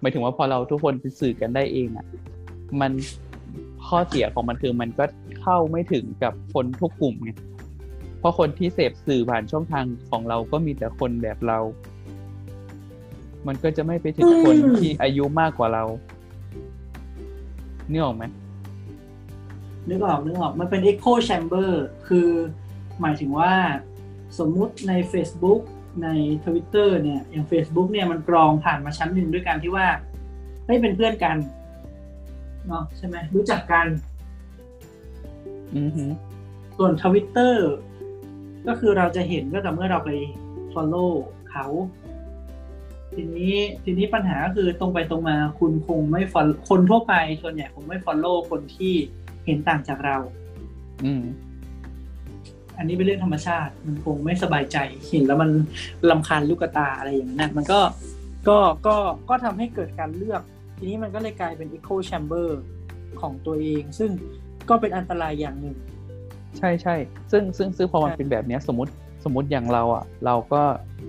หมายถึงว่าพอเราทุกคนเป็นสื่อกันได้เองอะ มันข้อเสียของมันคือมันก็เข้าไม่ถึงกับคนทุกกลุ่มไงเพราะคนที่เสพสื่อผ่านช่องทางของเราก็มีแต่คนแบบเรา มันก็จะไม่ไปถึงคนอืมที่อายุมากกว่าเรานี่ออกไหมนึกออกนึกออก มันเป็น echo chamber คือหมายถึงว่าสมมุติใน Facebook ใน Twitter เนี่ย อย่าง Facebook เนี่ยมันกรองผ่านมาชั้นหนึ่งด้วยการที่ว่าเฮ้ยเป็นเพื่อนกันเนาะใช่ไหมรู้จักกันอือหือส่วนทวิตเตอร์ก็คือเราจะเห็นก็แต่อเมื่อเราไป follow เขา ทีนี้ทีนี้ปัญหาก็คือตรงไปตรงมาคุณคงไม่ follow คนทั่วไปส่วนใหญ่คงไม่ follow คนที่เห็นต่างจากเรา อืม อันนี้เป็นเรื่องธรรมชาติ มันคงไม่สบายใจเห็นแล้วมันลำคาญลูกตาอะไรอย่างนั้นนะมันก็ก็ก็ก็ทำให้เกิดการเลือก ทีนี้มันก็เลยกลายเป็น echo chamber ของตัวเอง ซึ่งก็เป็นอันตรายอย่างหนึ่ง ใช่ใช่ซึ่งซึ่งซึ่งพอมันใช่เป็นแบบเนี้ยสมมติ สมมติอย่างเราอะเราก็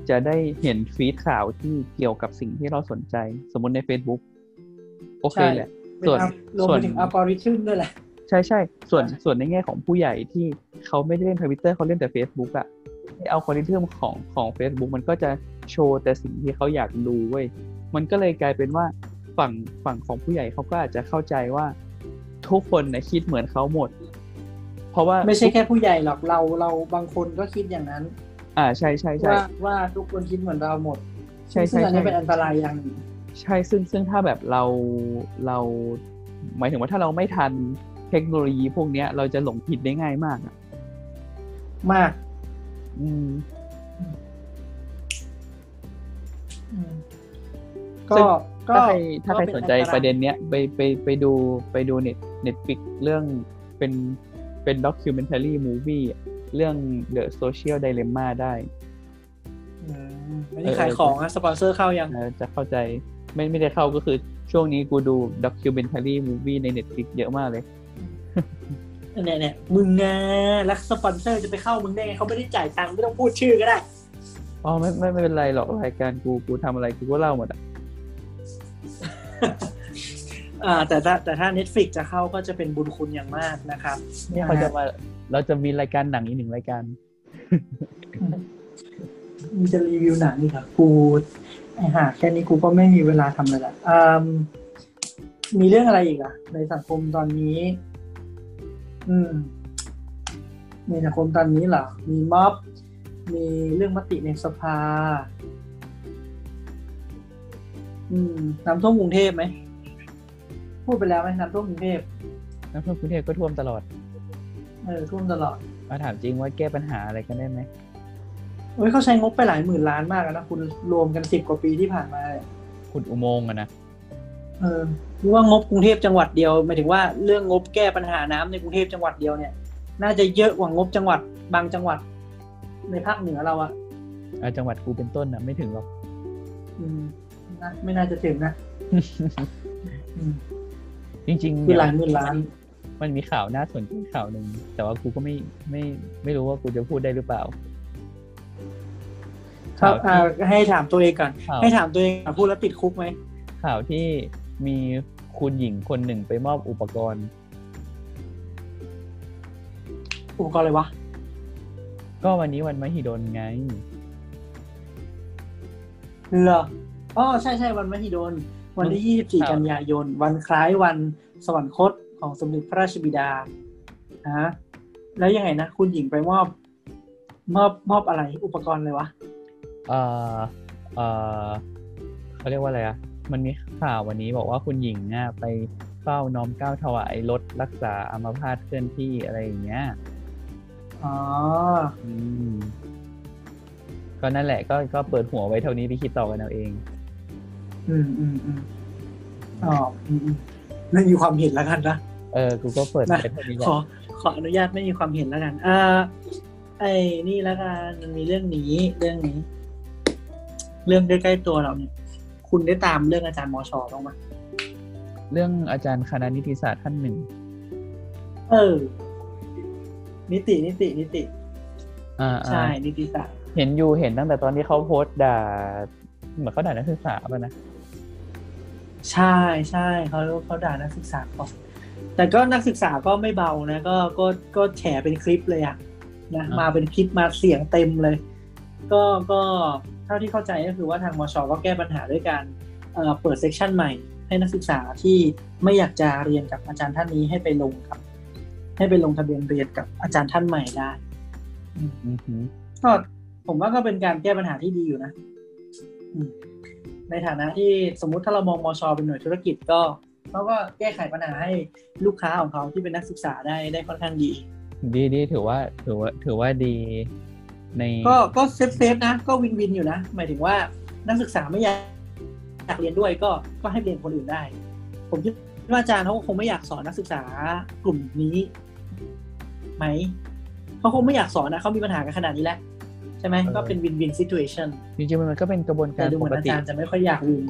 จะได้เห็นฟีดข่าวที่เกี่ยวกับสิ่งที่เราสนใจ สมมติใน Facebook โอเคแหละเป็นส่วนอัลรวมส่วไปนถึงอัลกอริทึมด้วยแหละใช่ใช่ส่วนใช่ส่วนในแง่ของผู้ใหญ่ที่เขาไม่ได้เล่นทวิตเตอร์เขาเล่นแต่ Facebook อะไออัลกอริทึมของของ Facebook มันก็จะโชว์แต่สิ่งที่เขาอยากดูเว้ยมันก็เลยกลายเป็นว่าฝั่งฝั่งของผู้ใหญ่เขาก็อาจจะเข้าใจว่าทุกคนนะคิดเหมือนเขาหมด เพราะว่าไม่ใช่แค่ผู้ใหญ่หรอกเราเราบางคนก็คิดอย่างนั้น อ่าใช่ใช่ใช่ว่าว่าทุกคนคิดเหมือนเราหมด ใช่ใช่ซึ่งอันนี้ใช่เป็นอันตรายอย่างหนึ่งใช่ซึ่งซึ่งถ้าแบบเราเราหมายถึงว่าถ้าเราไม่ทันเทคโนโลยีพวกเนี้ย เราจะหลงผิดได้ง่ายมากอะมาก อืมอืมซึ่ก็งก็ถ้าใครถ้าใครก็สป็นใจอัตายประเด็นเนี้ยไปไปไปดูไปดูเน็ตเน็ตฟิกเรื่องเป็น เป็นด็อกิ m e n t a r y มูวี่เรื่อง The Social Dilemma ได้อืมไม่ได้ขายของอะสปอนเซอร์เข้ายังเออจะเข้าใจไม่ไม่ได้เข้าก็คือช่วงนี้กูดู documentary movie ใน Netflix เยอะมากเลยเนี่ยเนี่ยมึงไงแล้วสปอนเซอร์จะไปเข้ามึงได้ไงเขาไม่ได้จ่ายตังค์ไม่ต้องพูดชื่อก็ได้อ๋อไม่ไม่ไม่เป็นไรหรอกรายการกูกูทำอะไรกูก็เล่าหมดอะ อ่าแต่ถ้าแต่ถ้า Netflix จะเข้าก็จะเป็นบุญคุณอย่างมากนะครับนี่เขาจะมาเราจะมีรายการหนังอีกหนึ่งรายการมึงจะรีวิวหนังอีกเหรอกูไอหาแค่นี้กูก็ไม่มีเวลาทำเลยละอืมมีเรื่องอะไรอีกอะในสังคมตอนนี้ อืม ในสังคมตอนนี้เหรอ มีม็อบ มีเรื่องมติในสภา อืมน้ำท่วมกรุงเทพไหม พูดไปแล้วไหมน้ำท่วมกรุงเทพน้ำท่วมกรุงเทพก็ท่วมตลอด เออท่วมตลอดมาถามจริงว่าแก้ปัญหาอะไรกันได้ไหมเฮ้ยเขาใช้งบไปหลายหมื่นล้านมากแล้วนะคุณรวมกันสิบกว่าปีที่ผ่านมาเลยขุดอุโมงค์อะนะเออรู้ว่างบกรุงเทพจังหวัดเดียวหมายถึงว่าเรื่องงบแก้ปัญหาน้ำในกรุงเทพจังหวัดเดียวเนี่ย น่าจะเยอะกว่างบจังหวัดบางจังหวัด ในภาคเหนือเราอะเอาจังหวัดกูเป็นต้นนะไม่ถึงหรอกอืมนะไม่น่าจะถึงนะอืม จริงๆคือหลายหมื่นล้าน มันมีข่าวน่าสนใจข่าวหนึ่งแต่ว่ากูก็ไม่ไม่ไม่รู้ว่ากูจะพูดได้หรือเปล่าครับข่าวที่อ่าให้ถามตัวเองก่อนข่าวให้ถามตัวเองก่อนพูดแล้วติดคุกไหมข่าวที่มีคุณหญิงคนหนึ่งไปมอบอุปกรณ์ อุปกรณ์อะไรวะ ก็วันนี้วันมหิดลไงเหรออ๋อใช่ใช่วันมหิดล วันที่ 24 กันยายน วันคล้ายวันสวรรคตของสมเด็จพระราชบิดาฮะแล้วยังไงนะ คุณหญิงไปมอบ มอบมอบอะไรอุปกรณ์อะไรวะเอ่อเอ่อเขาเรียกว่าอะไรอะมันมีข่าววันนี้บอกว่าคุณหญิงอะไปเฝ้าน้อมเกล้าถวายรถรักษาอัมพาตเคลื่อนที่อะไรอย่างเงี้ยอ๋ออืมก็นั่นแหละก็ก็เปิดหัวไว้เท่านี้ไปคิดต่อกันเอาเอง อืมอืมอืมอ๋ออืมอืมไม่มีความเห็นแล้วกันนะเออกูก็เปิดนะไปเท่านี้แหขละอขออนุญาตไม่มีความเห็นแล้วกันอ่าไอ้นี่แล้วกันมันมีเรื่องนี้เรื่องนี้ เรื่องใกล้ๆตัวเราเนี่ย คุณได้ตามเรื่องอาจารย์มอชอบ้างไหมเรื่องอาจารย์คณะนิติศาสตร์ท่านหนึ่ง เออ นิตินิตินิติ อ่าอ่าใช่นิติศาสตร์ เห็นอยู่เห็นตั้งแต่ตอนที่เขาโพสต์ด่า เหมือนเขาด่านักศึกษาป่ะนะ ใช่ใช่เขาเขาด่านักศึกษาก่อนแต่ก็นักศึกษาก็ไม่เบานะ ก็ก็ก็แฉเป็นคลิปเลยอะนะอ่ามมาเป็นคลิปมาเสียงเต็มเลย ก็ก็เท่าที่เข้าใจก็คือว่าทางมชก็แก้ปัญหาด้วยการเอ่อเปิดเซกชันใหม่ ให้นักศึกษาที่ไม่อยากจะเรียนกับอาจารย์ท่านนี้ให้ไปลงกับ ให้ไปลงทะเบียนเรียนกับอาจารย์ท่านใหม่ได้อือหือก็ผมว่าก็เป็นการแก้ปัญหาที่ดีอยู่นะอืม ในฐานะที่สมมุติถ้าเรามองมชเป็นหน่วยธุรกิจก็เขาก็แก้ไขปัญหาให้ลูกค้าของเขาที่เป็นนักศึกษาได้ได้ค่อนข้างดี ดีดีถือว่าถือว่าถือว่าดีในก็ก็ safe safe นะก็ win-win อยู่นะ หมายถึงว่านักศึกษาไม่อยากอยากเรียนด้วยก็ก็ให้เรียนคนอื่นได้ ผมคิดว่าอาจารย์เขาก็คงไม่อยากสอนนักศึกษากลุ่มนี้ไหมเขาคงไม่อยากสอนนะเขามีปัญหากันขนาดนี้แล้วใช่ไหมก็เป็น win-win situationจริงๆมันก็เป็นกระบวนการปกติ แต่รดูเหมือนอาจารย์จะไม่ค่อยอยาก win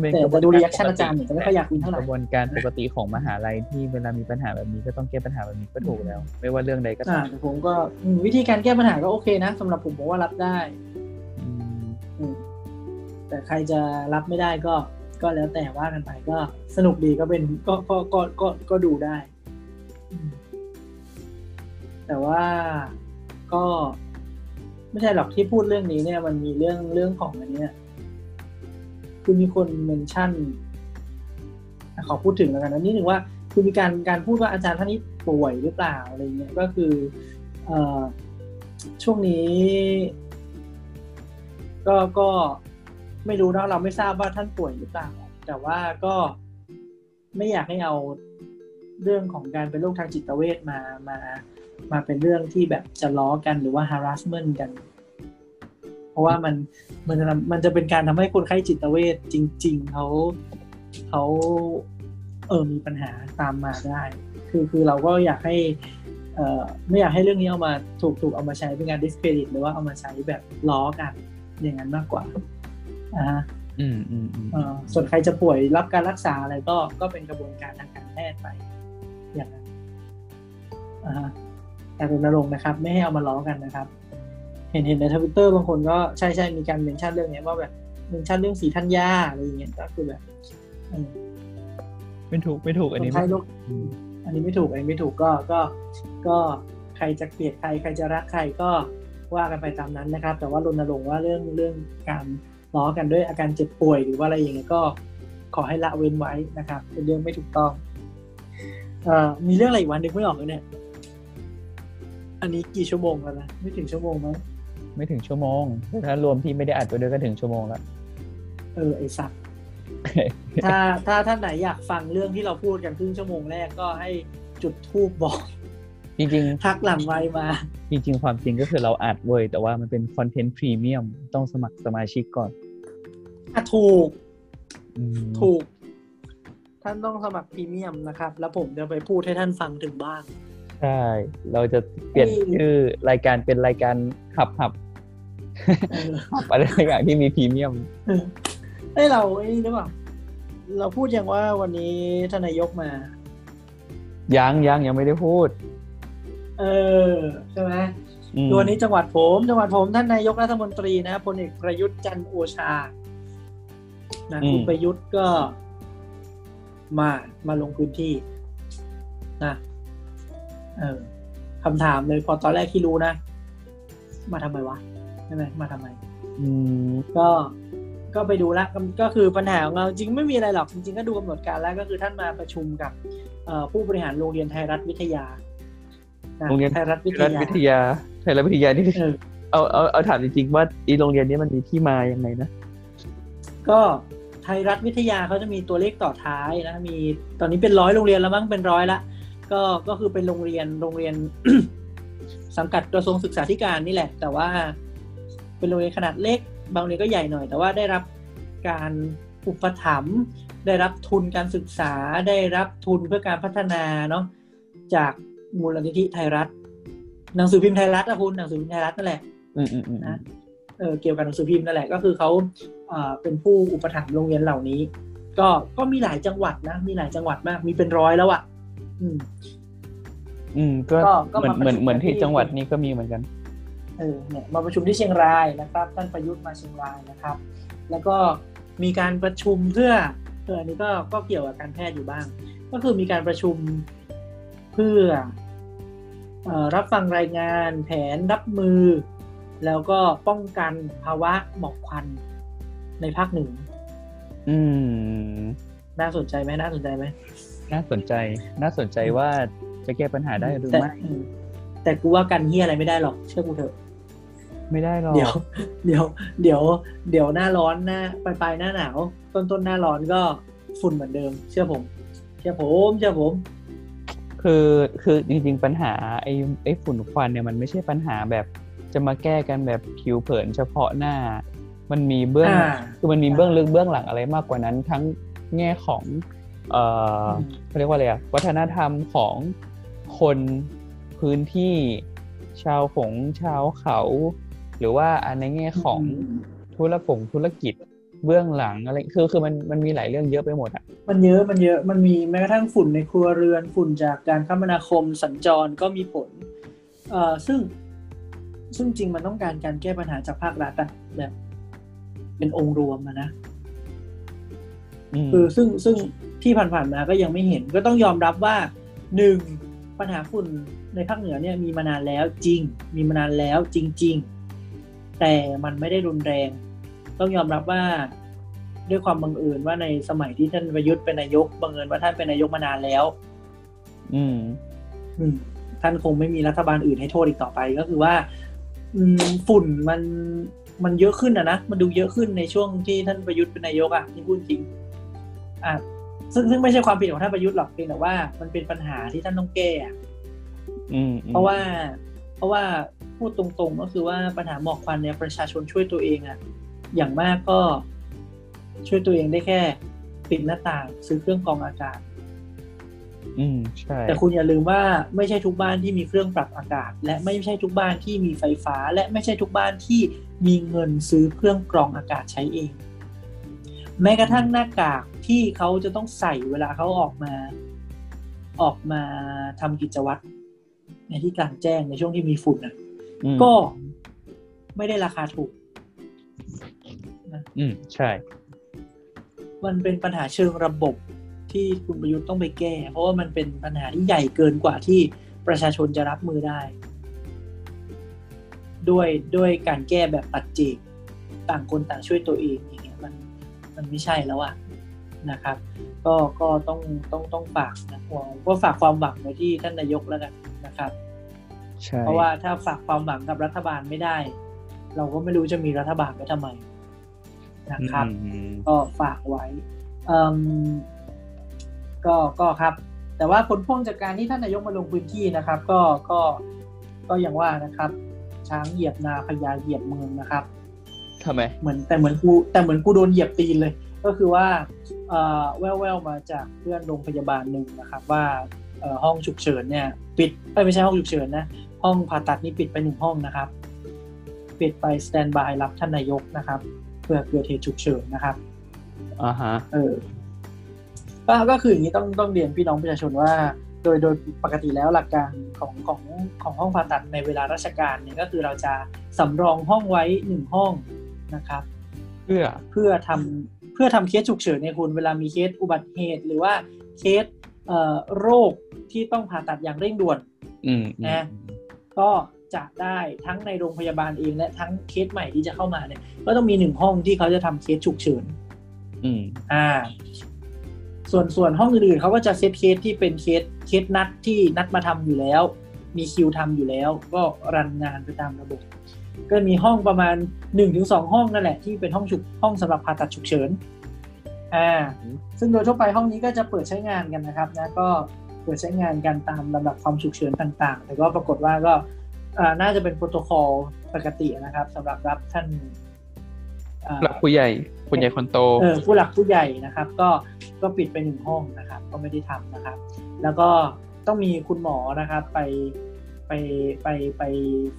แต่กระบวแต่นดู reaction อาจารย์เหมือนจะไม่ค่อยอยาก win เท่าไหกร่ระบวนการปกติของมหาลัยที่เวลามีปัญหาแบบนี้ก็ต้องแก้ปัญหาแบบนี้ก็ถูกแล้ว ไม่ว่าเรื่องใดก็อ่าตามแต่ผมก็อืมวิธีการแก้ปัญหาก็โอเคนะสำหรับผมผมว่ารับได้อืมอืมแต่ใครจะรับไม่ได้ก็ก็แล้วแต่ว่ากันไปก็สนุกดีก็เป็นก็ก็ก็ก็ก็ดูได้อืมแต่ว่า ก็ไม่ใช่หรอกที่พูดเรื่องนี้เนี่ย มันมีเรื่องเรื่องของอันเนี้ยคือมีคนเมนชั่นขอพูดถึงแล้วกันนะนิดหนึ่งว่าคือมีการการพูดว่าอาจารย์ท่านนี้ป่วยหรือเปล่าอะไรเงี้ยก็คือเอ่อช่วงนี้ ก็ก็ไม่รู้นะเราไม่ทราบว่าท่านป่วยหรือเปล่า แต่ว่าก็ไม่อยากให้เอาเรื่องของการเป็นโรคทางจิตเวชมามา มาเป็นเรื่องที่แบบจะล้อกันหรือว่า harassment กัน เพราะว่ามันมันจะมันจะเป็นการทำให้คนไข้จิตเวชจริง ๆเขาเขาเออมีปัญหาตามมาได้ คือคือเราก็อยากให้เอ่อไม่อยากให้เรื่องนี้เอามาถูกถูกเอามาใช้เป็นการ discredit หรือว่าเอามาใช้แบบล้อกันอย่างนั้นมากกว่าอ่าฮะอืมอืมอืมเอ่อส่วนใครจะป่วยรับการรักษาอะไรก็ก็เป็นกระบวนการทางการแพทย์ไปอย่างนั้นอ่าฮะ แต่รณรงค์นะครับ ไม่ให้เอามาล้อกันนะครับ เห็นเห็นในทวิตเตอร์บางคนก็ใช่ใช่มีการเมนชั่นเรื่องเนี้ยว่าแบบเมนชั่นเรื่องสีธัญญาอะไรอย่างเงี้ยก็คือแบบเออไม่ถูกไม่ถูกอันนี้คนไข้โรคอืมอันนี้ไม่ถูกอันนี้ไม่ถูกก็ก็ก็ใครจะเกลียดใครใครจะรักใครก็ว่ากันไปตามนั้นนะครับ แต่ว่ารณรงค์ว่าเรื่องเรื่องการล้อกันด้วยอาการเจ็บป่วยหรือว่าอะไรอย่างเงี้ยก็ขอให้ละเว้นไว้นะครับ เป็นเรื่องไม่ถูกต้องเอ่อมีเรื่องอะไรอีกวันนึงไม่ออกเลยเนี่ย อันนี้กี่ชั่วโมงแล้วนะไม่ถึงชั่วโมงมั้งไม่ถึงชั่วโมงแต่ถ้ารวมที่ไม่ได้อัดไปด้วยก็ถึงชั่วโมงแล้วเออไอสัตว์ถ้าถ้าท่านไหนอยากฟังเรื่องที่เราพูดกันครึ่งชั่วโมงแรกก็ให้จุดทูบบอก จริงทักหลังไว้มาๆจริง ๆ ความจริงก็คือเราอัดเว้ยแต่ว่ามันเป็นคอนเทนต์พรีเมียมต้องสมัครสมาชิกก่อนอะถูกอืมถูก ท่านต้องสมัครพรีเมียมนะครับ แล้วผมจะไปพูดให้ท่านฟังถึงบ้าน ใช่ เราจะเปลี่ยนอืมชื่อรายการเป็นรายการหับหับเออหับอะไรสักอย่างที่มีพรีเมียมเอ้ยเราไอ้นี่หรือเปล่าเราพูดยังว่าวันนี้ท่านนายกมา ยังยังยังไม่ได้พูด เออใช่ไหมอืมตัวนนี้จังหวัดผมจังหวัดผมท่านนายกรัฐมนตรีนะพลเอกประยุทธ์จันทร์โอชานะคุณประยุทธ์ก็มามาลงพื้นที่นะ เออคำถามเลยพอตอนแรกที่รู้นะ มาทำไมวะใช่ไหมมาทำไม อืมก็ก็ไปดูละก็ก็คือปัญหาของเราจริงไม่มีอะไรหรอกจริง ๆ ก็ดูกำหนดการแล้วก็คือท่านมาประชุมกับเอ่อผู้บริหารโรงเรียนไทยรัฐวิทยาะโรงเรียนไทยรัฐวิไททยรัฐยาวิทยาไทยรัฐวิทยานี่เออเอาเอาเอาถามจริงๆว่าอีโรงเรียนนี้มันมีที่มายังไงนะ ก็ไทยรัฐวิทยาเขาจะมีตัวเลขต่อท้ายนะมีตอนนี้เป็นร้อยโรงเรียนแล้วมั้งเป็นร้อยละ ก็ก็คือเป็นโรงเรียนโรงเรียน สังกัดกระทรวงศึกษาธิการนี่แหละ แต่ว่าเป็นโรงเรียนขนาดเล็ก บางโรงเรียนก็ใหญ่หน่อย แต่ว่าได้รับการอุปถัมภ์ได้รับทุนการศึกษาได้รับทุนเพื่อการพัฒนาเนาะจากมูลนิธิไทยรัฐ หนังสือพิมพ์ไทยรัฐนะคุณหนังสือพิมพ์ไทยรัฐนั่นแหละอืมอืมอืมนะเออเกี่ยวกับหนังสือพิมพ์นั่นแหละก็คือเขาเอ่อเป็นผู้อุปถัมภ์โรงเรียนเหล่านี้ ก็ก็มีหลายจังหวัดนะมีหลายจังหวัดมากมีเป็นร้อยแล้วอะ่ะ อืม อืม ก็ก็ก็เหมือนมาเหมือนประชุมเหมือนที่กันที่จังหวัดนี้ก็มีเหมือนกันเออเนี่ยมาประชุมที่เชียงรายนะครับ ท่านประยุทธ์มาเชียงรายนะครับ แล้วก็มีการประชุมเพื่อเอออันนี้ก็ก็เกี่ยวกับการแพทย์อยู่บ้าง ก็คือมีการประชุมเพื่อเออรับฟังรายงานแผนรับมือ แล้วก็ป้องกันภาวะหมอกควันในภาคเหนืออืมน่าสนใจไหมน่าสนใจไหม น่าสนใจ น่าสนใจว่าจะแก้ปัญหาได้หรือแต่ไม่อืมแต่กูว่ากันเฮียอะไรไม่ได้หรอก เชื่อกูเถอะ ไม่ได้หรอก เดี๋ยว เดี๋ยว เดี๋ยว เดี๋ยวหน้าร้อนหน้าปลายปลายหน้าหนาว ต้นต้นหน้าร้อนก็ฝุ่นเหมือนเดิม เชื่อผม เชื่อผม เชื่อผม คือ คือจริงๆปัญหาไอ้ไอ้ฝุ่นควันเนี่ยมันไม่ใช่ปัญหาแบบ จะมาแก้กันแบบผิวเผินเฉพาะหน้า มันมีเบื้องอ่าคือมันมีเบื้องลึกเบื้องหลังอะไรมากกว่านั้น ทั้งแง่ของ เอ่ออมเขาเรียกว่าอะไรอะวัฒนธรรมของคนพื้นที่ชาวฝงชาวเขา หรือว่าอันในแง่ของธุรกงธุรกิจเบื้องหลังอะไรคือคือมันมันมีหลายเรื่องเยอะไปหมดอะมันเยอะมันเยอะมันมีแม้กระทั่งฝุ่นในครัวเรือนฝุ่นจากการคมนาคมสัญจรก็มีผลเอ่อซึ่งซึ่งจริงมันต้องการการแก้ปัญหาจากภาครัฐอะแบบเป็นองค์รวมอะนะอืม คือซึ่งซึ่งที่ผ่านๆมาก็ยังไม่เห็น ก็ต้องยอมรับว่าหนึ่งปัญหาฝุ่นในภาคเหนือเนี่ยมีมานานแล้วจริง มีมานานแล้วจริง ๆ แต่มันไม่ได้รุนแรง ต้องยอมรับว่าด้วยความบังเอิญว่าในสมัยที่ท่านประยุทธ์เป็นนายกบังเอิญว่าท่านเป็นนายกมานานแล้ว อืม อืม ท่านคงไม่มีรัฐบาลอื่นให้โทษอีกต่อไปก็คือว่า อืม ฝุ่นมันมันเยอะขึ้นอะนะมันดูเยอะขึ้นในช่วงที่ท่านประยุทธ์เป็นนายกอะที่พูดจริง อะซึ่งซึ่งไม่ใช่ความผิดของท่านประยุทธ์หรอกเพียงแต่ว่ามันเป็นปัญหาที่ท่านต้องแก้อะอืมเพราะว่า เพราะว่าพูดตรงๆ ก็คือว่าปัญหาหมอกควันเนี่ยประชาชนช่วยตัวเองอะอย่างมากก็ช่วยตัวเองได้แค่ปิดหน้าต่าง ซื้อเครื่องกรองอากาศ อืมใช่ แต่คุณอย่าลืมว่าไม่ใช่ทุกบ้านที่มีเครื่องปรับอากาศ และไม่ใช่ทุกบ้านที่มีไฟฟ้า และไม่ใช่ทุกบ้านที่มีเงินซื้อเครื่องกรองอากาศใช้เอง แม้กระทั่งหน้ากากที่เขาจะต้องใส่เวลาเขาออกมา ออกมาทำกิจวัตรในที่กลางแจ้งในช่วงที่มีฝุ่นน่ะอืมก็ไม่ได้ราคาถูกอืมใช่ มันเป็นปัญหาเชิงระบบที่คุณประยุทธ์ต้องไปแก้ เพราะว่ามันเป็นปัญหาที่ใหญ่เกินกว่าที่ประชาชนจะรับมือได้ ด้วยด้วยการแก้แบบปัจเจกต่างคนต่างช่วยตัวเองอย่างเงี้ย มันมันไม่ใช่แล้วอะนะครับ ก็ก็ต้องต้องต้องฝากนะผมก็ฝากความหวังไว้ที่ท่านนายกแล้วกันนะครับใช่เพราะว่าถ้าฝากความหวังกับรัฐบาลไม่ได้ เราก็ไม่รู้จะมีรัฐบาลไว้ทำไมนะครับอืมก็ฝากไว้เอิ่มก็ก็ครับ แต่ว่าผลพ่วงจากการที่ท่านนายกมาลงพื้นที่นะครับ ก็ก็ก็อย่างว่านะครับ ช้างเหยียบนาพญาเหยียบเมืองนะครับ ทำไมเหมือนแต่เหมือนกูแต่เหมือนกูโดนเหยียบตีนเลย ก็คือว่าเอ่อแววๆมาจากเพื่อนโรงพยาบาลหนึ่งนะครับว่าเอ่อห้องฉุกเฉินเนี่ย ปิดเอ้ยไม่ใช่ห้องฉุกเฉินนะห้องผ่าตัดนี่ปิดไปหนึ่งห้องนะครับ ปิดไปสแตนบายรับท่านนายกนะครับ เพื่อเกิดเหตุฉุกเฉินนะครับอ่าฮะเออก็ก็คืออย่างนี้ต้องต้องเรียนพี่น้องประชาชนว่า โดยโดยปกติแล้วหลักการของของของห้องผ่าตัดในเวลาราชการเนี่ยก็คือเราจะสำรองห้องไว้หนึ่งห้อง นะครับ เพื่อเพื่อทำเพื่อทำเคสฉุกเฉินเนี่ยคุณเวลามีเคสอุบัติเหตุ หรือว่าเคสเอ่อโรคที่ต้องผ่าตัดอย่างเร่งด่วนอืมอืมนะก็จะได้ทั้งในโรงพยาบาลเองและทั้งเคสใหม่ที่จะเข้ามาเนี่ย ก็ต้องมีหนึ่งห้องที่เขาจะทำเคสฉุกเฉินอืมอ่า ส่วนส่วนห้องอื่นๆเขาก็จะ set case ที่เป็น case case นัดที่นัดมาทำอยู่แล้ว มีคิวทำอยู่แล้ว ก็รันงานไปตามระบบ ก็มีห้องประมาณหนึ่งถึงสองห้องนั่นแหละที่เป็นห้องฉุกห้องสำหรับผ่าตัดฉุกเฉินอ่าซึ่งโดยทั่วไปห้องนี้ก็จะเปิดใช้งานกันนะครับนะก็เปิดใช้งานกันตามลำดับความฉุกเฉินต่างๆ แต่ก็ปรากฏว่าก็อ่าน่าจะเป็นโปรโตคอลปกตินะครับสำหรับรับท่านอ่าหลักผู้ใหญ่ผู้ใหญ่คนโตเออผู้หลักผู้ใหญ่นะครับ ก็ก็ปิดไปหนึ่งห้องนะครับ ก็ไม่ได้ทำนะครับ แล้วก็ต้องมีคุณหมอนะครับ ไป ไปไปไป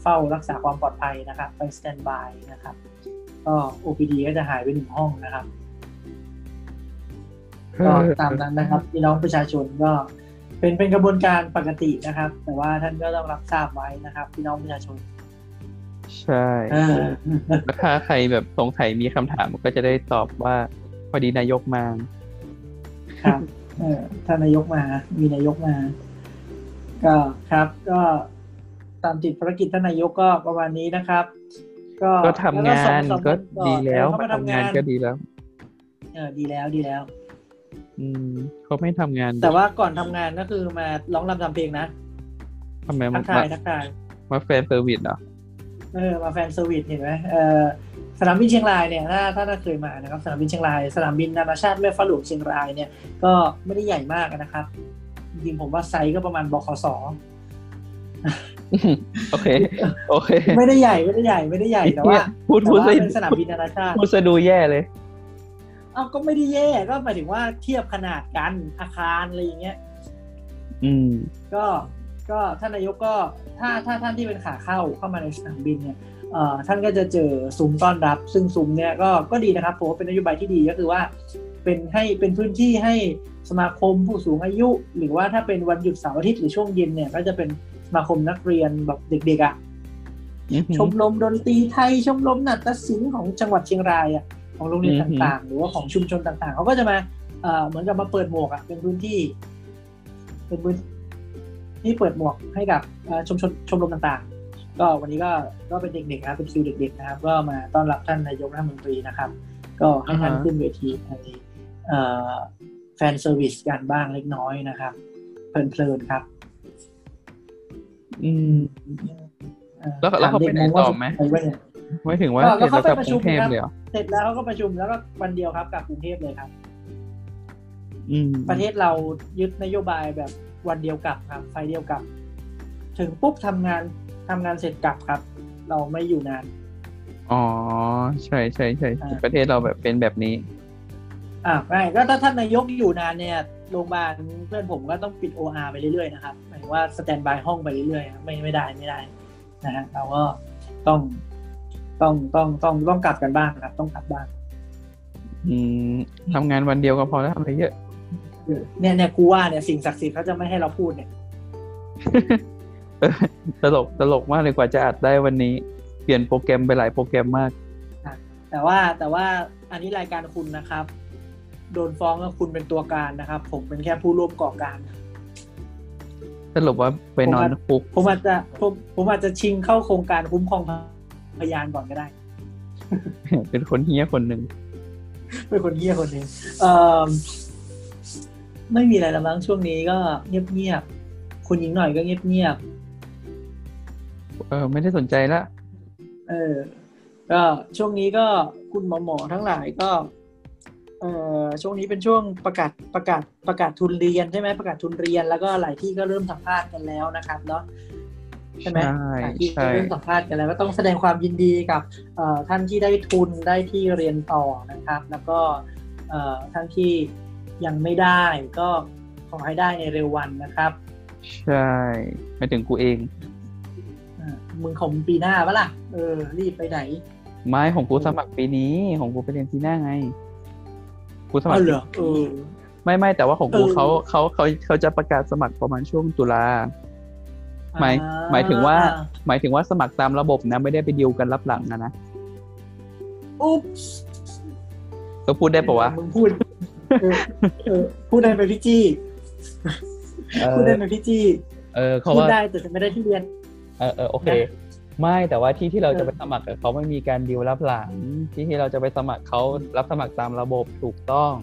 เฝ้ารักษาความปลอดภัยนะครับ ไปสแตนบายนะครับ ก็ OPD ก็จะหายไปหนึ่งห้องนะครับก็ตามนั้นนะครับพี่น้องประชาชนก็เป็นเป็นกระบวนการปกตินะครับ แต่ว่าท่านก็ต้องรับทราบไว้นะครับ พี่น้องประชาชน ใช่เออแล้วถ้าใครแบบสงสัยมีคำถามก็จะได้ตอบว่า พอดีนายกมาครับ เออท่านนายกมา มีนายกมา ก็ครับ ก็ ตามติดภารกิจท่านนายกก็ประมาณนี้นะครับ ก็ก็ทำงานแล้วสอสอก็วันดีแล้วเออเขามามาทำงางทำานนก็ดีแล้ว เออดีแล้วดีแล้ว อืมเขาไม่ทำงาน แต่ว่าก่อนทำงานก็คือมาร้องรำทำเพลงนะทำไมทัมากทายทักทายมา fan service เหรอเออมา fan service เห็นไหมเออสนามบินเชียงรายเนี่ยถ้าถ้าถ้าเคยมานะครับ สนามบินเชียงราย สนามบินนานาชาติแม่ฟ้าหลวงเชียงรายเนี่ยก็ไม่ได้ใหญ่มากนะครับจริงๆผมว่าไซส์ก็ประมาณบขส โอเค โอเค ไม่ได้ใหญ่ไม่ได้ใหญ่ไม่ได้ใหญ่แต่ว่าพูดแต่พูดว่าซะเป็นสนามบินนานาชาติพูดซะดูแย่เลยเอ้าก็ไม่ได้แย่ก็หมายถึงว่าเทียบขนาดกันอาคารอะไรอย่างเงี้ย อืม ก็ก็ท่านนายกก็ถ้าถ้าท่านที่เป็นขาเข้าเข้ามาในสนามบินเนี่ยเอ่อท่านก็จะเจอซุ้มต้อนรับ ซึ่งซุ้มเนี่ยก็ก็ดีนะครับผมว่าเป็นนโยบายที่ดีก็คือว่า เป็นให้เป็นพื้นที่ให้สมาคมผู้สูงอายุ หรือว่าถ้าเป็นวันหยุดเสาร์อาทิตย์หรือช่วงเย็นเนี่ย ก็จะเป็นส มาคมนักเรียนแบบเด็กๆอะ่ะอือหือชมรมดนตรีไทยชมรมนาฏศิลป์ของจังหวัดเชียงรายอะของโรงเรียนอือหือต่างๆ หรือว่าของชุมชนต่างๆเขาก็จะมาเอ่อเหมือนกับมาเปิดหมวกอะเป็นพื้นที่ เป็นพื้นที่เปิดหมวกให้กับเอ่อชุมชนชมรมต่างๆ ก็วันนี้ก็ก็เป็นเด็กๆนะครับเป็นคิวเด็ก ๆ นะครับ ก็มาต้อนรับท่านนายกรัฐมนตรีนะครับ ก็ให้ท่านขึ้นเวทีในเอ่อแฟนเซอร์วิสกันบ้างเล็กน้อยนะครับเพลินๆครับ อืมอ่อแล้วแล้วเขาไปไหนต่อไหมถาเด็กๆว่าเนี่ยไม่ถึงว่าก็เสร็จเขาแล้วไปกลับประกชุรุมงเทพครับเลยเหรอเสร็จแล้วเขาก็ประชุมแล้วก็วันเดียวครับกลับกรุงเทพเลยครับ อืม ประเทศเรายึดนโยบายแบบวันเดียวกลับครับไฟล์เดียวกลับ ถึงปุ๊บทำงานทำงานเสร็จกลับครับ เราไม่อยู่นาน อ๋อใช่ใช่ใช่อ่าประเทศเราแบบเป็นแบบนี้ อ่าไม่ก็ถ้าท่านนายกอยู่นานเนี่ย โรงพยาบาลเพื่อนผมก็ต้องปิด OR ไปเรื่อยๆนะครับหมายถึงว่าสแตนบายห้องไปเรื่อยๆไม่ไม่ได้ไม่ได้นะฮะเราก็ต้องต้องต้องต้องต้องกลับกันบ้างครับ ต้องกลับบ้าง อืมทำงานวันเดียวก็พอแล้วทำอะไรเยอะเนี่ยเนี่ยกูว่าเนี่ยสิ่งศักดิ์สิทธิ์เขาจะไม่ให้เราพูดเนี่ยตลกตลกมากเลยกว่าจะอัดได้วันนี้ เปลี่ยนโปรแกรมไปหลายโปรแกรมมากแต่ว่าแต่ว่าอันนี้รายการคุณนะครับ โดนฟ้องว่าคุณเป็นตัวการนะครับ ผมเป็นแค่ผู้ร่วมก่อการสรุปว่าไปนอนคุกผมอาจจะผมผมอาจจะชิงเข้าโครงการคุ้มครองพยานก่อนก็ได้ เป็นคนเฮี้ยคนหนึ่งเป็นคนเฮี้ยคนหนึ่งเอ่อไม่มีอะไรแล้วมั้งช่วงนี้ก็เงียบๆคุณหญิงหน่อยก็เงียบเออ ไม่ได้สนใจละๆเออก็ช่วงนี้ก็คุณหมอหมอๆทั้งหลายก็ เอ่อช่วงนี้เป็นช่วงประกาศประกาศประกาศทุนเรียนใช่ไหมประกาศทุนเรียนแล้วก็หลายที่ก็เริ่มสัมภาษณ์กันแล้วนะครับเนาะใช่ไหมใช่หลายที่ก็ใช่เริ่มสัมภาษณ์กันแล้วก็ต้องแสดงความยินดีกับเอ่อท่านที่ได้ทุนได้ที่เรียนต่อนะครับ แล้วก็เอ่อท่านที่ยังไม่ได้ก็ขอให้ได้ในเร็ววันนะครับ ใช่ไม่ถึงกูเองอ่ามึงของปีหน้าปะล่ะเออรีบไปไหน ไม้ของกูสมัครปีนี้ของกูไปเรียนปีหน้าไง กูสมัคอ๋รอเหรอเออไม่ไม่แต่ว่าของกูเออเขาเขาเขาเขาจะประกาศสมัครประมาณช่วงตุลาหมายหมายถึงว่า หมายถึงว่าสมัครตามระบบนะ ไม่ได้ไปดิวกันรับหลังนะนะอุ๊บก็พูดได้ปะวะมึงพูดเออเออพูดได้ไหมพี่จี้เอพูดอได้ไหมพี่จี้เออเขาพูดว่าได้แต่ไม่ได้ที่เรียน เออเออโอเค ไม่แต่ว่าที่ที่เราเออจะไปสมัครกับเขาไม่มีการดีลรับหลัง ที่ที่เราจะไปสมัครเขารับสมัครตามระบบถูกต้อง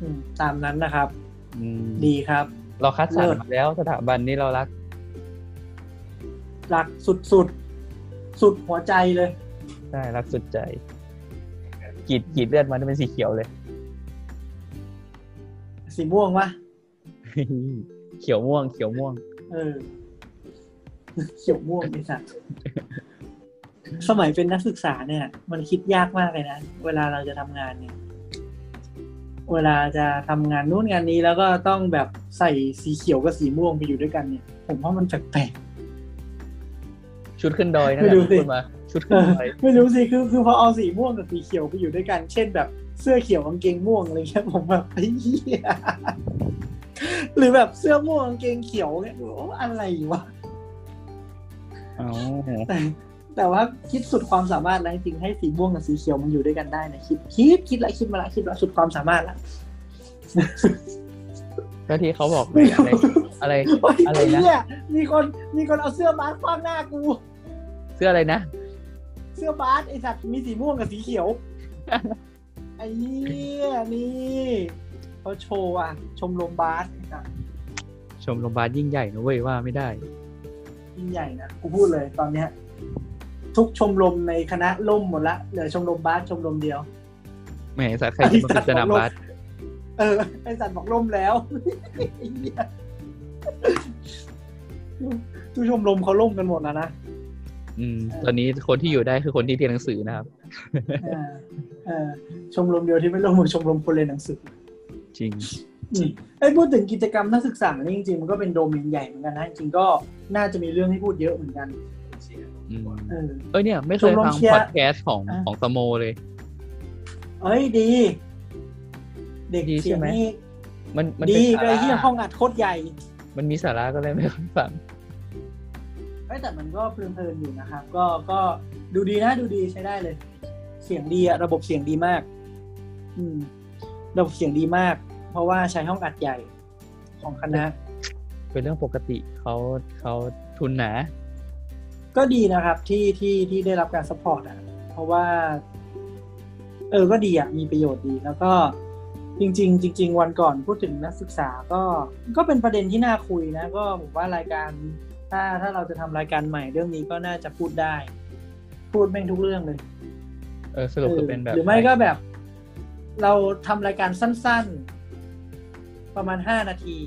อืมตามนั้นนะครับอืมดีครับ เราคัดสรรเลิศมาแล้วสถาบันนี้เรารัก รักสุดสุดสุดหัวใจเลยใช่รักสุดใจกรีดกรีดเลือดมันจะเป็นสีเขียวเลย สีม่วงวะเขียวม่วง เขียวม่วง เออ เขียวม่วงไอ้สัตว์สมัยเป็นนักศึกษาเนี่ย มันคิดยากมากเลยนะ เวลาเราจะทำงานเนี่ย เวลาจะทำงานนู้นงานนี้แล้วก็ต้องแบบใส่สีเขียวกับสีม่วงไปอยู่ด้วยกันเนี่ย ผมว่ามันแปลกชุดขึ้นดอยนั่นแหไม่ละรู้สิพูดมาชุดๆขึ้นดอยไม่รู้สิคือคือพอเอาสีม่วงกับสีเขียวไปอยู่ด้วยกัน เช่นแบบเสื้อเขียวกางเกงม่วงอะไรเงี้ยผมแบบไอ้เหี้ยหรือแบบเสื้อม่วงกางเกงเขียวเนี่ยโอ้อะไรวะเอา แต่แต่ว่าคิดสุดความสามารถแล้วจริงๆให้สีม่วงกับสีเขียวมันอยู่ด้วยกันได้นะคิดคิดคิดละคิดมาละคิดละสุดความสามารถละก็ที่เขาบอกไงไม่อะไรรู้อะไรโอ๊ยอะไรไอ้นะเหี้ยมีคนมีคนเอาเสื้อบาสฟาดหน้ากู เสื้ออะไรนะ เสื้อบาสไอสัตว์มีสีม่วงกับสีเขียวไอ้เหี้ยนี่เขาโชว์อะ ชมรมบาสไอ้สัตว์ชมรมบาลยิ่งใหญ่นะเว้ยว่าไม่ได้ ยิ่งใหญ่นะกูพูดเลยตอนเนี้ย ทุกชมรมในคณะล่มหมดละเหลือชมรมบาสชมรมเดียวแหมสักใครจะมาเป็นสนามบาสเออไอสัตว์บอกล่มแล้วไอ้เหี้ยทุกชมรมเขาล่มกันหมดแล้วนะอืม ตอนนี้คนที่อยู่ได้คือคนที่เรียนหนังสือนะครับเออเออชมรมเดียวที่ไม่ล่มคือชมรมคนเรียนหนังสือ จริงอืม ไอ้ยพูดถึงกิจกรรมนักศึกษานี่จริงๆมันก็เป็นโดเมนใหญ่เหมือนกันนะจริงๆก็น่าจะมีเรื่องให้พูดเยอะเหมือนกันอืมเออเอ้ยเนี่ย ไม่เคยชมรมฟังเชียร์พอดแคสต์ของอะของสโมเลย เอ้ยดี เด็กดีเสียงใช่ไหมนี่มันมันดีเป็นก็สาไอ้ที่ระห้องอัดโคตรใหญ่ มันมีสาระก็เลยไม่ค่อยฟังเอ้ยแต่มันก็เพลินๆอยู่นะครับ ก็ก็ดูดีนะดูดีใช้ได้เลย เสียงดีอะระบบเสียงดีมาก อืม ระบบเสียงดีมาก เพราะว่าใช้ห้องอัดใหญ่ของคณะ เป็นเรื่องปกติเขาเขาทุนหนา ก็ดีนะครับที่ที่ที่ได้รับการสปอร์ตอะ เพราะว่า เออก็ดีอะ มีประโยชน์ดีแล้วก็จริง ๆ จริง ๆ วันก่อนพูดถึงนักศึกษาก็ก็เป็นประเด็นที่น่าคุยนะ ก็ผมว่ารายการถ้าถ้าเราจะทำรายการใหม่เรื่องนี้ก็น่าจะพูดได้ พูดแม่งทุกเรื่องเลย เออสรุปคือเป็นแบบ หรือไม่ก็แบบ เราทำรายการสั้นๆ ประมาณห้านาที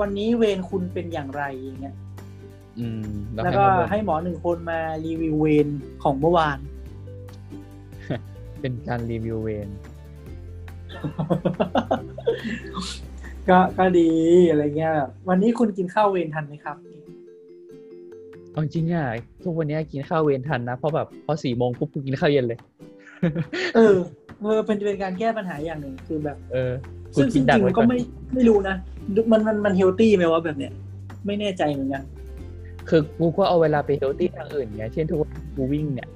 วันนี้เวรคุณเป็นอย่างไรอย่างเงี้ยอืมแล้วก็มาบ่นให้หมอหนึ่งคนมารีวิวเวรของเมื่อวาน เป็นการรีวิวเวนก็ก็ดีอะไรเงี้ยแบบวันนี้คุณกินข้าวเวรทันไหมครับเอาจริงอะทุกวันนี้กินข้าวเวรทันนะเพราะแบบพอสี่โมงปุ๊บกูกินข้าวเย็นเลย เออเออเป็นเป็นการแก้ปัญหาอย่างหนึ่งคือแบบ เออกู ซึ่งจกินดัริกงๆไว้มันก่ก็อนไม่ไม่รู้นะมันมันมันเฮลตี้ไหมว่าแบบเนี้ยไม่แน่ใจเหมือนกันคือกูก็เอาเวลาไปเฮลตี้ทางอื่นไงเช่นทุกวันกูวิ่งเนี่ย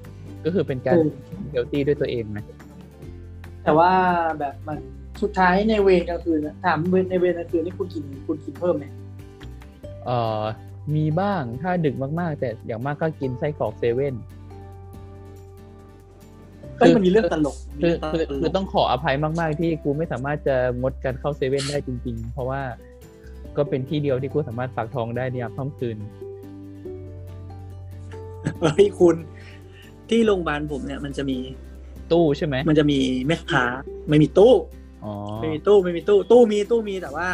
ก็คือเป็นการเออเฮลตี้ด้วยตัวเองนะแต่ว่าแบบมันสุดท้ายในเวรกลางคืนนะถามเวรในเวรกลางคืนนี่คุณกินคุณกินเพิ่มไหมเอ่อมีบ้างถ้าดึกมากๆ แต่อย่างมากก็กินไส้กรอกเซเว่น เอ้ยมันมีเรื่องตลกคือมีคือเรื่งตลกคือต้องขออภัยมาก ๆ ที่กูไม่สามารถจะงดการเข้าเซเว่นได้จริง ๆ เพราะว่าก็เป็นที่เดียวที่กูสามารถฝากท้องได้ในยามค่ำคืนเฮ้ยคุณ ที่โรงพยาบาลผมเนี่ย มันจะมีตู้ใช่ไหมมันจะมีแม่ค้าไม่มีตู้อ๋อไม่มีตู้ไม่มีตู้ตู้มีตู้มีแต่ว่า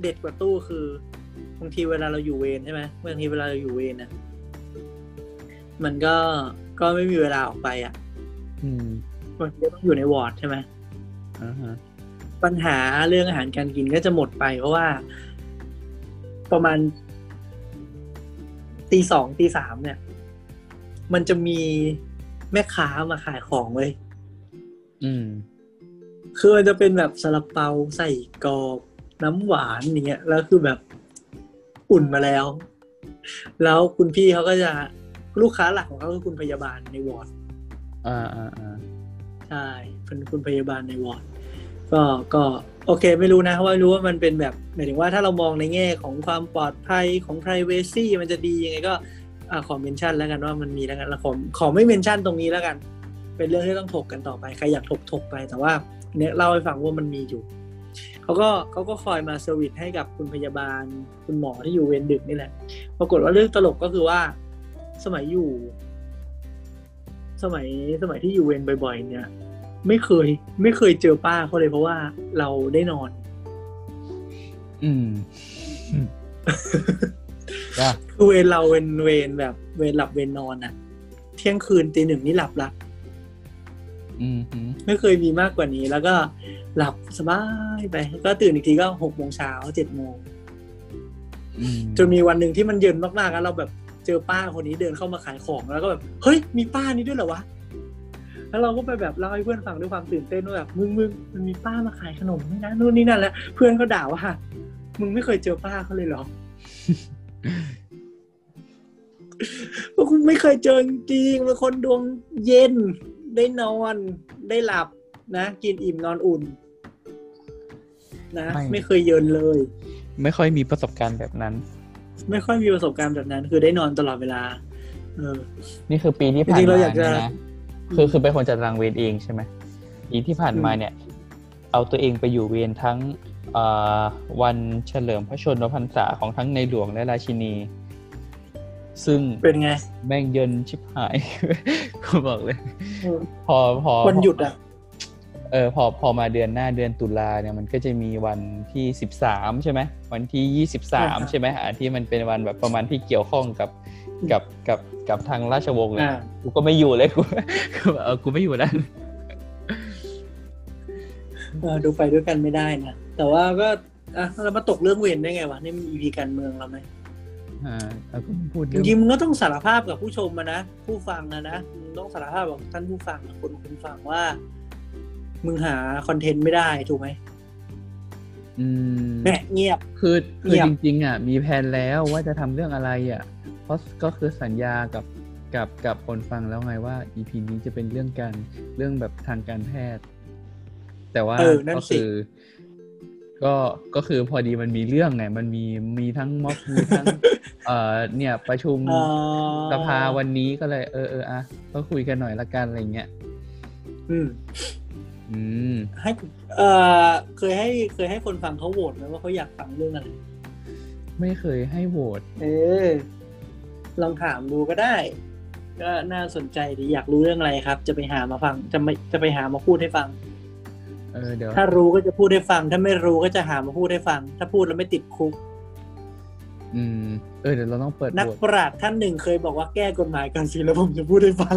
เด็ดกว่าตู้คือบางทีเวลาเราอยู่เวรใช่ไหมบางทีเวลาเราอยู่เวรนะมันก็ก็ไม่มีเวลาออกไปอะ อืมบางทีก็ต้องอยู่ในวอร์ดใช่ไหมอ่าฮะปัญหาเรื่องอาหารการกินก็จะหมดไป เพราะว่า ประมาณตีสองตีสามเนี่ย มันจะมีแม่ค้ามาขายของเลยอืม คือมันจะเป็นแบบซาลาเปาใส่กรอบน้ำหวานอย่างเงี้ยแล้วคือแบบอุ่นมาแล้ว แล้วคุณพี่เขาก็จะลูกค้าหลักของเขาคือคุณพยาบาลในวอร์ด อ่าอ่าอ่าใช่เป็นคุณพยาบาลในวอร์ดก็ก็โอเค ไม่รู้นะว่ารู้ว่ามันเป็นแบบหมายถึงว่าถ้าเรามองในแง่ของความปลอดภัยของ p r i เวซีมันจะดียังไงก็อ่าขอ mention แล้วกันว่ามันมีแล้วกันแล้วขอขอไม่ mention ตรงนี้แล้วกัน เป็นเรื่องที่ต้องถกกันต่อไปใครอยากถกถกไปแต่ว่าเนี่ยเล่าให้ฟังว่ามันมีอยู่เขาก็เขาก็คอยมา service ให้กับคุณพยาบาล คุณหมอที่อยู่เวรดึกนี่แหละ ปรากฏว่าเรื่องตลกก็คือว่า สมัยอยู่ สมัยสมัยที่อยู่เวรบ่อย ๆ เนี่ย ไม่เคย ไม่เคยเจอป้าเขาเลยเพราะว่าเราได้นอน อืมอืมอะคือเวรเราเวรเวรแบบเวรหลับเวรนอนอะเที่ยงคืนตีหนึ่งนี่หลับละอืมอืมไม่เคยมีมากกว่านี้ แล้วก็หลับสบายไป ก็ตื่นอีกทีก็หกโมงเช้าเจ็ดโมงอืมจนมีวันหนึ่งที่มันเย็นมากๆแล้วเราแบบ เจอป้าคนนี้เดินเข้ามาขายของแล้วก็แบบเฮ้ยมีป้านี้ด้วยเหรอวะแล้วเราก็ไปแบบเล่าให้เพื่อนฟังด้วยความตื่นเต้นว่าแบบมึงมึงมันมีป้ามาขายขนมนี่นะนู่นนี่นั่นแล้วเพื่อนก็ด่าว่ามึงไม่เคยเจอป้าเขาเลยเหรอพวกคุณไม่เคยเจอจริงๆเป็นคนดวงเย็น ได้นอน ได้หลับนะ กินอิ่มนอนอุ่น นะ ไม่เคยเยินเลย ไม่ค่อยมีประสบการณ์แบบนั้น ไม่ค่อยมีประสบการณ์แบบนั้น คือได้นอนตลอดเวลา เออ นี่คือปีที่ผ่านจริงๆเรามาอยากจะเนี่ยนะคือคือเป็นคนจัดตารางเวรเองใช่ไหมปีที่ผ่านมาเนี่ย เอาตัวเองไปอยู่เวรทั้งเอ่อวันเฉลิมพระชนมพรรษาของทั้งในหลวงและราชินี ซึ่งเป็นไง แม่งเยินชิบหายกูบอกเลยเออพอพอวันหยุดอะ เออพอพอมาเดือนหน้าเดือนตุลาเนี่ยมันก็จะมีวันที่สิบสามใช่ไหมวันที่ยี่สิบสามใช่ไหมอ่าที่มันเป็นวันแบบประมาณที่เกี่ยวข้องกับกับกับกับทางราชวงศ์เลยอ่ากูก็ไม่อยู่เลยกูกูแบบเออกูไม่อยู่แล้วเออดูไปด้วยกันไม่ได้นะแต่ว่าก็อะเรามาตกเรื่องเวรได้ไงวะนี่มันอีพีการเมืองเราไหมอ่าแล้วก็พูดจเรื่องริงๆมึงก็ต้องสารภาพกับผู้ชมมานะผู้ฟังนะนะมึงต้องสารภาพกับท่านผู้ฟังนะคนคุณฟังว่า มึงหาคอนเทนต์ไม่ได้ถูกไหมอืมแหมเงียบ คือคือเงียบจริงๆอะ มีแผนแล้วว่าจะทำเรื่องอะไรอะ เพราะก็คือสัญญากับกับกับคนฟังแล้วไงว่า EP นี้จะเป็นเรื่องการเรื่องแบบทางการแพทย์ แต่ว่าเออนั่นก็สิคือ ก็ก็คือพอดีมันมีเรื่องไงมันมีมีทั้งม็อบมีทั้ง เอ่อเนี่ยประชุมเอ่อสภาวันนี้ก็เลย เออเอออะก็คุยกันหน่อยละกันอะไรเงี้ยอืมอืม ให้เอ่อเคยให้เคยให้คนฟังเขาโหวตไหมว่าเขาอยากฟังเรื่องอะไรไม่เคยให้โหวตเออ ลองถามดูก็ได้ ก็น่าสนใจดีอยากรู้เรื่องอะไรครับ จะไปหามาฟังจะไม่จะไปหามาพูดให้ฟัง เออเดี๋ยวถ้ารู้ก็จะพูดให้ฟัง ถ้าไม่รู้ก็จะหามาพูดให้ฟัง ถ้าพูดแล้วไม่ติดคุก อืม เออเดี๋ยวเราต้องเปิดนักโหวตปราชญ์ท่านหนึ่งเคยบอกว่าแก้กฎหมายการซื้อแล้วผมจะพูดให้ฟัง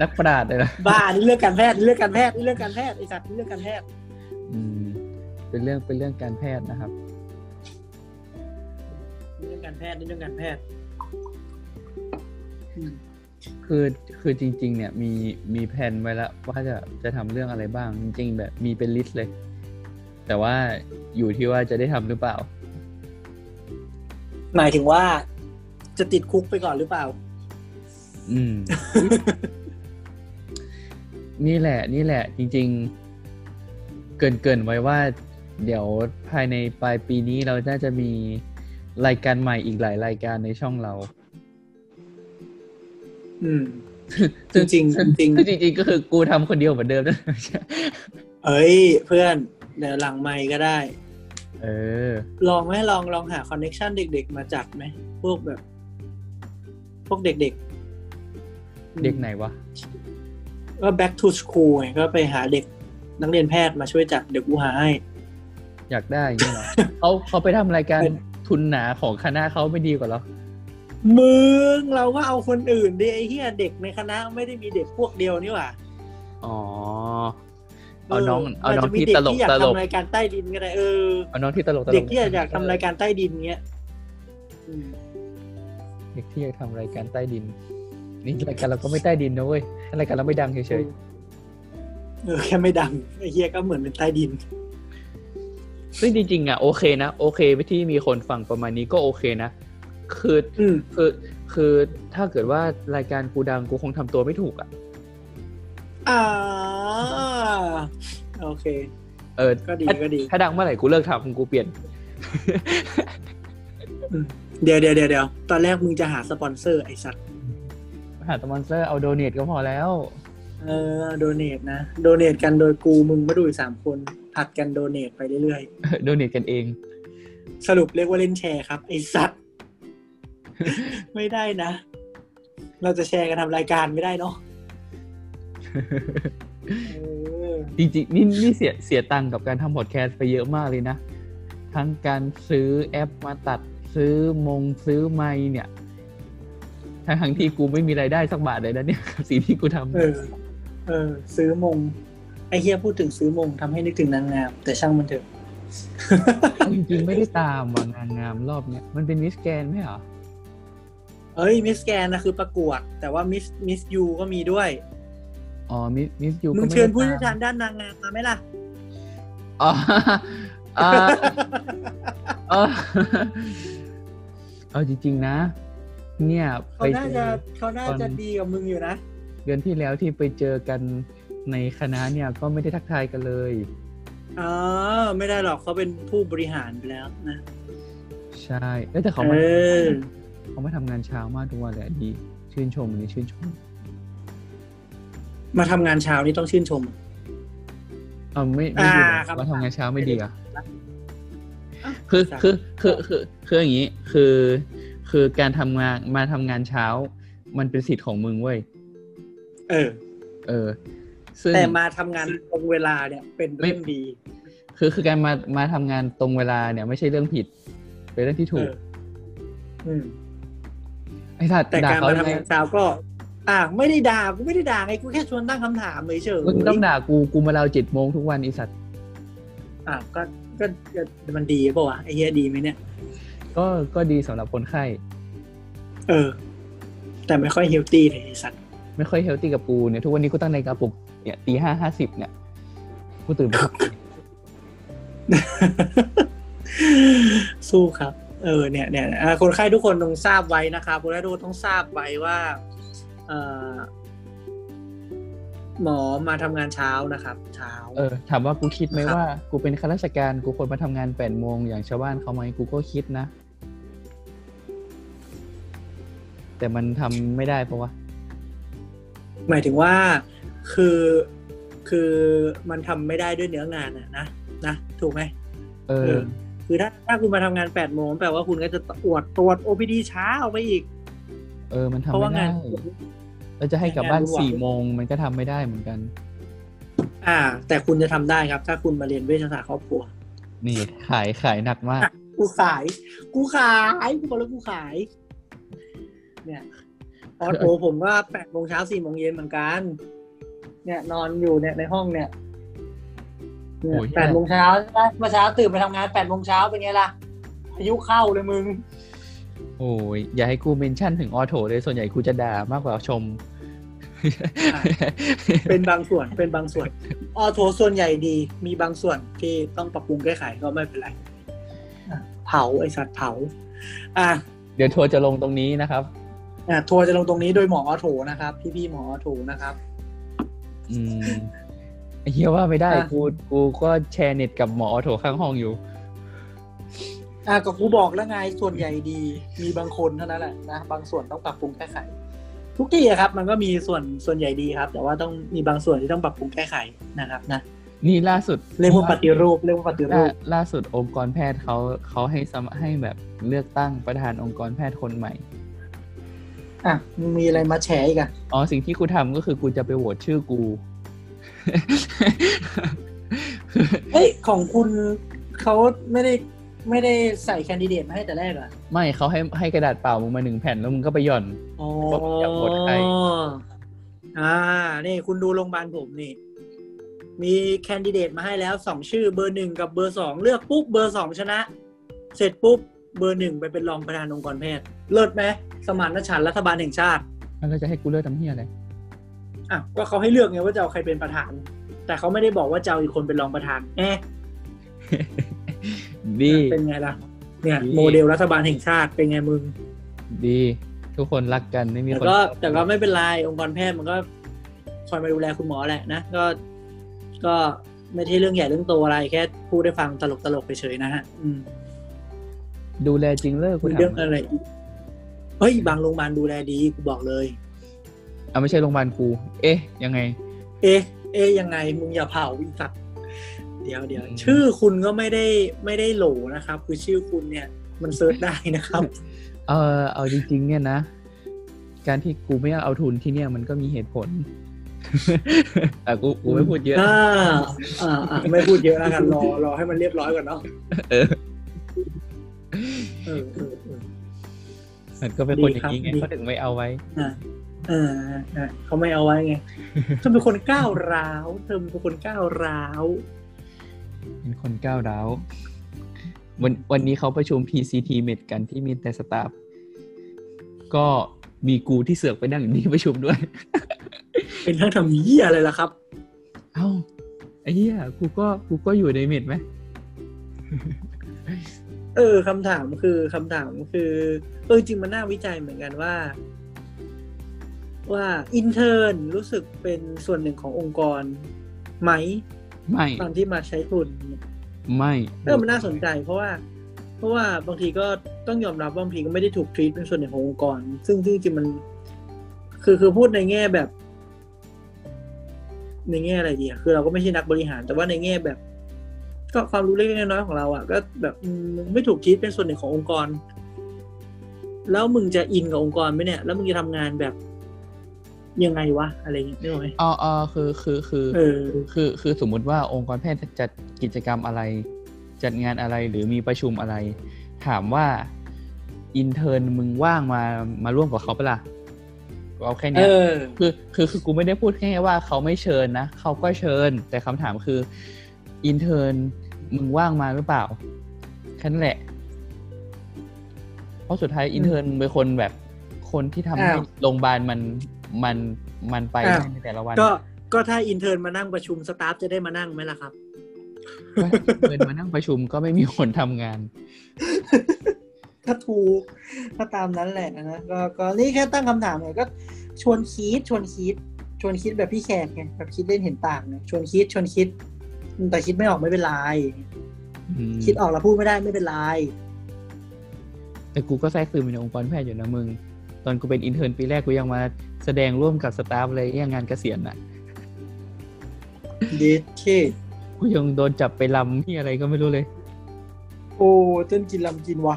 นักปราชญ์เลยนะบ้านี่เรื่องการแพทย์นี่เรื่องการแพทย์นี่เรื่องการแพทย์ไอสัตว์นี่เรื่องการแพทย์อืมเป็นเรื่องเป็นเรื่องการแพทย์นะครับนี่เรื่องการแพทย์นี่เรื่องการแพทย์อืมคือคือจริง ๆ เนี่ยมีมีแผนไว้แล้วว่าจะจะทำเรื่องอะไรบ้าง จริง ๆ แบบมีเป็นลิสต์เลย แต่ว่าอยู่ที่ว่าจะได้ทำหรือเปล่า หมายถึงว่าจะติดคุกไปก่อนหรือเปล่า อืม นี่แหละ นี่แหละ จริง ๆ เกรินเกรินไว้ว่า เดี๋ยวภายในปลายปีนี้เราน่าจะมีรายการใหม่อีกหลายรายการในช่องเรา อืมจริงๆจริงๆซึ่จริงๆก็คือกูทำคนเดียวเหมือนเดิมนะเอ้ย เพื่อนเดี๋ยวหลังไม่ก็ได้ เออ ลองไหมลองลองหา connection เด็ก ๆ มาจัดไหมพวกแบบ พวกเด็ก ๆ เด็กไหนวะ ก็ back to school ไงก็ไปหาเด็กนักเรียนแพทย์มาช่วยจัดเดี๋ยวกูหาให้ อยากได้อย่างนี้เหรอเขาเขาไปทำรายการทุนหนาของคณะเขาไม่ดีกว่าเหรอมึงเราก็เอาคนอื่นดิไอ้เหี้ยเด็กในคณะไม่ได้มีเด็กพวกเดียวนี่หว่าอ๋อเอาน้องเอาน้องจจะมีที่ด็ตกลกที่อยากตลกทำรายการใต้ดินก็ได้เออเอาน้องที่ตลกตลกเด็กที่อยากทำรายการใต้ดินเงี้ยอืมเด็กที่อยากทำรายการใต้ดิน นี่รายการเราก็ไม่ใต้ดินนะเว้ยรายการเราไม่ดังเฉยเออแค่ไม่ดังไอ้เหี้ยก็เหมือนเป็นใต้ดินๆซึ่งจริงๆอะโอเคนะโอเคที่มีคนฟังประมาณนี้ก็โอเคนะคืออืมคือคือถ้าเกิดว่ารายการกูดังกูคงทำตัวไม่ถูกอะอ่าโอเค เออก็ดีถ้าก็ดี ถ้าดังเมื่อไหร่กูเลิกทำกูเปลี่ยน เดี๋ยวเดี๋ยวเดี๋ยวเดี๋ยวตอนแรกมึงจะหาสปอนเซอร์ไอ้สัตว์ หาสปอนเซอร์เอา donate ก็พอแล้ว เออ donate นะ donate กันโดยกูมึงมาดูอีกสามคนผลัดกัน donate ไปเรื่อย donate กันเองๆสรุปเรียกว่าเล่นแชร์ครับ ไอ้สัตว์ไม่ได้นะ เราจะแชร์กันทำรายการไม่ได้เนาะเออจริงๆนี่นี่เสียเสียตังค์กับการทำพอดแคสต์ไปเยอะมากเลยนะ ทั้งการซื้อแอปมาตัดซื้อมงซื้อไมค์เนี่ย ทั้งทั้งๆที่กูไม่มีรายได้สักบาทเลยนะเนี่ยกับสิ่งที่กูทำเออ เออ ซื้อมง ไอ้เหี้ยพูดถึงซื้อมงทำให้นึกถึงนางงาม แต่ช่างมันเถอะจริงๆไม่ได้ตามว่านางงามรอบเนี้ยมันเป็นมิสแกรนด์ไหมเหรอเอ้ยมิสแกรนด์นะคือประกวด แต่ว่ามิสมิสยูก็มีด้วยอ๋อมิสมิสยูมึงเชิญผู้เชี่ยวชาญด้านนางงามมาไหมล่ะอ๋ออ่าเออเอาจริง ๆ นะ เนี่ยเขาไปน่าเจจะอเขาน่าจะดีกับมึงอยู่นะเดือนที่แล้วที่ไปเจอกันในคณะเนี่ยก็ไม่ได้ทักทายกันเลยอ๋อไม่ได้หรอกเขาเป็นผู้บริหารไปแล้วนะ ใช่เอ้ยแต่เขาเอมาอเขามาทำงานเช้ามากทุกวันเลยอะดีชื่นชมอันนี้ชื่นชม มาทำงานเช้านี่ต้องชื่นชมเออไม่ไม่ดีเหรออ่าครับมาทำงานเช้าไม่ดีเหรอะอะคือจ้ะคือคือคือคืออย่างนี้ คือ คือการทำงานมาทำงานเช้า มันเป็นสิทธิ์ของมึงเว้ย เออ เออซึ่งแต่มาทำงานตรงเวลาเนี่ยเป็นเรื่องไม่ดี คือคือการมามาทำงานตรงเวลาเนี่ย ไม่ใช่เรื่องผิด เป็นเรื่องที่ถูเอกออืมไอ้สัตว์แต่ด่าการเขามาได้ไหมทำงานเช้าก็ อ่า ไม่ได้ด่ากูไม่ได้ด่าไงกูแค่ชวนตั้งคำถามเฉยๆมึงต้องด่ากูกูมาเราเจ็ดโมงทุกวันไอีสัตว์อ่าก็ก็ก็มันดีป่าวะไอ้เฮียดีไหมเนี่ย ก็ก็ดีสำหรับคนไข้ เออ แต่ไม่ค่อยเฮลตี้เลยไอ้สัตว์ไม่ค่อยเฮลตี้กับกูเนี่ยทุกวันนี้กูตั้งในาฬิกาปลุกเนี่ยตีห้าห้าสิบเนี่ยกูตื่นไปทำสู้ครับ เออเนี่ยเนี่ยอ่าคนไข้ทุกคนต้องทราบไว้นะครับคนไข้ทุกคนต้องทราบไว้ว่าเอ่อหมอมาทำงานเช้านะครับ เช้า เออ ถามว่ากูคิดไหมครับว่า กูเป็นข้าราชการกูควรมาทำงานแปดโมงอย่างชาวบ้านเขาไหมกูก็คิดนะ แต่มันทำไม่ได้เพราะว่าหมายถึงว่าคือคือมันทำไม่ได้ด้วยเนื้องานอะนะนะถูกไหมเอเอออคือถ้าถ้าคุณมาทำงานแปดโมงแปลว่าคุณก็จะตรวจตรวจ OPD ช้าออกไปอีก เออมันทำเพราะไม่ว่างาได้นแล้วจะให้กลับบ้านงานวุ่นวายสี่โมงมันก็ทำไม่ได้เหมือนกัน อ่า แต่คุณจะทำได้ครับ ถ้าคุณมาเรียนเวชศาสตร์ครอบครัว นี่ขายขายหนักมาก กูขาย กูขายกูบอกแล้วกูขาย เนี่ยออโถผมก็แปดโมงเช้าสี่โมงเย็นเหมือนกัน เนี่ยนอนอยู่เนี่ยในห้องเนี่ยเนี่ยโอ้ยแปดโมงเช้าใช่ไหมเมื่อเช้าตื่นไปทำงานแปดโมงเช้าเป็นไงล่ะพายุเข้าเลยมึง โอ้ยอย่าให้กูเมนชั่นถึงออโถเลยส่วนใหญ่กูจะด่ามากกว่าชม เป็นบางส่วนเป็นบางส่วน ออโถส่วนใหญ่ดี มีบางส่วนที่ต้องปรับปรุงแก้ไขก็ไม่เป็นไรอะเผาไอสัตว์เผา อะเดี๋ยวทัวร์จะลงตรงนี้นะครับอะ ทัวร์จะลงตรงนี้โดยหมอออโถนะครับ พี่ๆหมอออโถนะครับ อืมไอ้เฮียว่าไม่ได้อะกูกูก็แชร์เน็ตกับหมอออโถข้างห้องอยู่ อะก็กูบอกแล้วไงส่วนใหญ่ดี มีบางคนเท่านั้นแหละนะบางส่วนต้องปรับปรุงแก้ไขทุกที่อะครับ มันก็มีส่วนส่วนใหญ่ดีครับ แต่ว่าต้องมีบางส่วนที่ต้องปรับปรุงแก้ไขนะครับนะนี่ล่าสุดเรียกว่าปฏิรูปเรียกว่าปฏิรูล่าปล่าสุดองค์กรแพทย์เขาเขาให้สมให้แบบเลือกตั้งประธานองค์กรแพทย์คนใหม่ อะมีอะไรมาแฉอีกอะอ๋อสิ่งที่กูทำก็คือกูจะไปโหวตชื่อกูเฮ้ยของคุณเขาไม่ได้ไม่ได้ใส่แคนดิเดตมาให้แต่แรกอะไม่เขาให้ให้กระดาษเปล่ามึงมาหนึ่งแผ่นแล้วมึงก็ไปหย่อนอ๋อว่าผมอยากโหวตใครอ่านี่คุณดูโรงพยาบาลผมนี่ มีแคนดิเดตมาให้แล้วสองชื่อเบอร์หนึ่งกับเบอร์สองเลือกปุ๊บเบอร์สองชนะ เสร็จปุ๊บ เบอร์หนึ่งไปเป็นรองประธานองค์กรแพทย์ เลิศไหมสมานฉันท์รัฐบาลแห่งชาติแล้วจะให้กูเลือกทำเหี้ยอะไรอะก็เขาให้เลือกไงว่าจะเอาใครเป็นประธาน แต่เขาไม่ได้บอกว่าจะเอาอีกคนเป็นรองประธานแอะดีเป็นไงล่ะ เนี่ยดีโมเดลรัฐบาลแห่งชาติเป็นไงมึง ดี ทุกคนรักกันไม่มีแต่คนก็แต่ก็ไม่เป็นไรองค์กรแพทย์มันก็คอยมาดูแลคุณหมอแหละนะก็ก็ไม่ใช่เรื่องใหญ่เรื่องโตอะไรแค่พูดได้ฟังตลกตลกๆเฉยๆนะฮะ อืม ดูแลจริงเลิกกูมีถาเรื่องมอะไรอีกเฮ้ยบางโรงพยาบาลดูแลดีกูบอกเลยอะไม่ใช่โรงพยาบาลกูเอ๊ะ ยังไง เอ๊ะ เอ๊ะยังไงมึงอย่าเผาอีสัตว์เดี๋ยวเดี๋ยวอืมชื่อคุณก็ไม่ได้ไม่ได้โหลนะครับ คือชื่อคุณเนี่ย มันเซิร์ชได้นะครับ เออเอาจริง ๆ เนี่ยนะ การที่กูไม่เอาทุนที่เนี่ยมันก็มีเหตุผลแต่กูกูไม่พูดเยอะอ่าอ่าอ่าไม่พูดเยอะแล้วกันรอรอให้มันเรียบร้อยก่อนเนาะ มันก็เป็นคนอย่างนี้ไงดีครับเขาถึงไม่เอาไว้อ่าเอออ่าเขาไม่เอาไว้ไงเธอเป็นคนก้าวร้าวเธอเป็นคนก้าวร้าวเป็นคนก้าวร้าววันวันนี้เขาประชุม PCT Med กันที่มีแต่สตาฟก็มีกูที่เสือกไปนั่งอยู่ที่ประชุมด้วย เป็นทั้งทำเหี้ยอะไรล่ะครับ เอ้าไอ้เหี้ยกูก็กูก็อยู่ในเมดไหม เออคำถามคือคำถามคือเออจริงมันน่าวิจัยเหมือนกันว่า ว่าอินเทอร์นรู้สึกเป็นส่วนหนึ่งขององค์กรไหมไม่ตอนที่มาใช้ทุน ไม่เออมันน่าสนใจ เพราะว่า เพราะว่าบางทีก็ต้องยอมรับว่าบางทีก็ไม่ได้ถูกทรีตเป็นส่วนหนึ่งขององค์กรซึ่งซึ่งจริงๆมัน คือคือพูดในแง่แบบ ในแง่อะไรดีอะคือเราก็ไม่ใช่นักบริหาร แต่ว่าในแง่แบบ ก็ความรู้เล็กๆน้อยๆของเราอะก็แบบอืมมึงไม่ถูกคิดเป็นส่วนหนึ่งขององค์กร แล้วมึงจะอินกับองค์กรไหมเนี่ย แล้วมึงจะทำงานแบบยังไงวะอะไรอย่างเงี้ยได้ไหมอ๋ออ๋อคือคือคือเออคือคือสมมุติว่าองค์กรแพทย์จัดกิจกรรมอะไร จัดงานอะไรหรือมีประชุมอะไร ถามว่า intern มึงว่างมามาร่วมกับเขาปะล่ะเอาแค่เอเนี้ยอคือคือคือกูไม่ได้พูดแค่ว่าเขาไม่เชิญนะเขาก็เชิญ แต่คำถามคือ intern มึงว่างมาหรือเปล่า แค่นั้นแหละ เพราะสุดท้าย intern เป็นคนแบบคนที่ทำให้อ้าวโรงพยาบาลมันมันมันไปอ้าวได้ในแต่ละวัน ก็ก็ถ้า intern มานั่งประชุม staff จะได้มานั่งไหมล่ะครับก็เดินมานั่งประชุมก็ไม่มีคนทำงานก็ถูกก็ตามนั้นแหละนะก็ก็นี่แค่ตั้งคำถามไงก็ ชวนคิดชวนคิด ชวนคิดแบบพี่แขกไงแบบคิดเล่นเห็นต่างไงชวนคิดชวนคิด แต่คิดไม่ออกไม่เป็นไรอืมคิดออกแล้วพูดไม่ได้ไม่เป็นไรแต่กูก็แทรกซึมอยู่ในองค์กรแพทย์อยู่นะมึง ตอนกูเป็น intern ปีแรกกูยังมาแสดงร่วมกับ staff เลยยังงานเกษียณอะเดทเคกูยังโดนจับไปรำที่อะไรก็ไม่รู้เลย โอ้เต้นกินลำกินวะ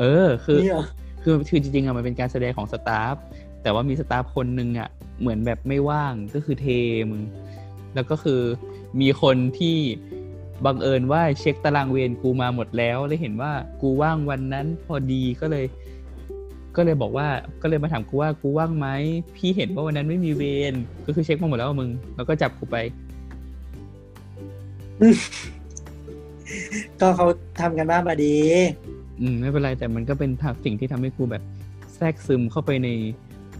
เออ คือเนี่ยเหรอคือคือจริงๆอะมันเป็นการแสดงของ staff แต่ว่ามี staff คนหนึ่งอะเหมือนแบบไม่ว่างก็คือเทมึง แล้วก็คือ มีคนที่บังเอิญว่าเช็คตารางเวรกูมาหมดแล้วเลยเห็นว่ากูว่างวันนั้นพอดีก็เลย ก็เลยบอกว่าก็เลยมาถามกูว่ากูว่างไหมพี่เห็นว่าวันนั้นไม่มีเวรก็คือเช็คมาหมดแล้วว่ามึง แล้วก็จับกูไป ก็เขาทำกันบ้านมาดี อืมไม่เป็นไรแต่มันก็เป็นสิ่งที่ทำให้กูแบบ แทรกซึมเข้าไปใน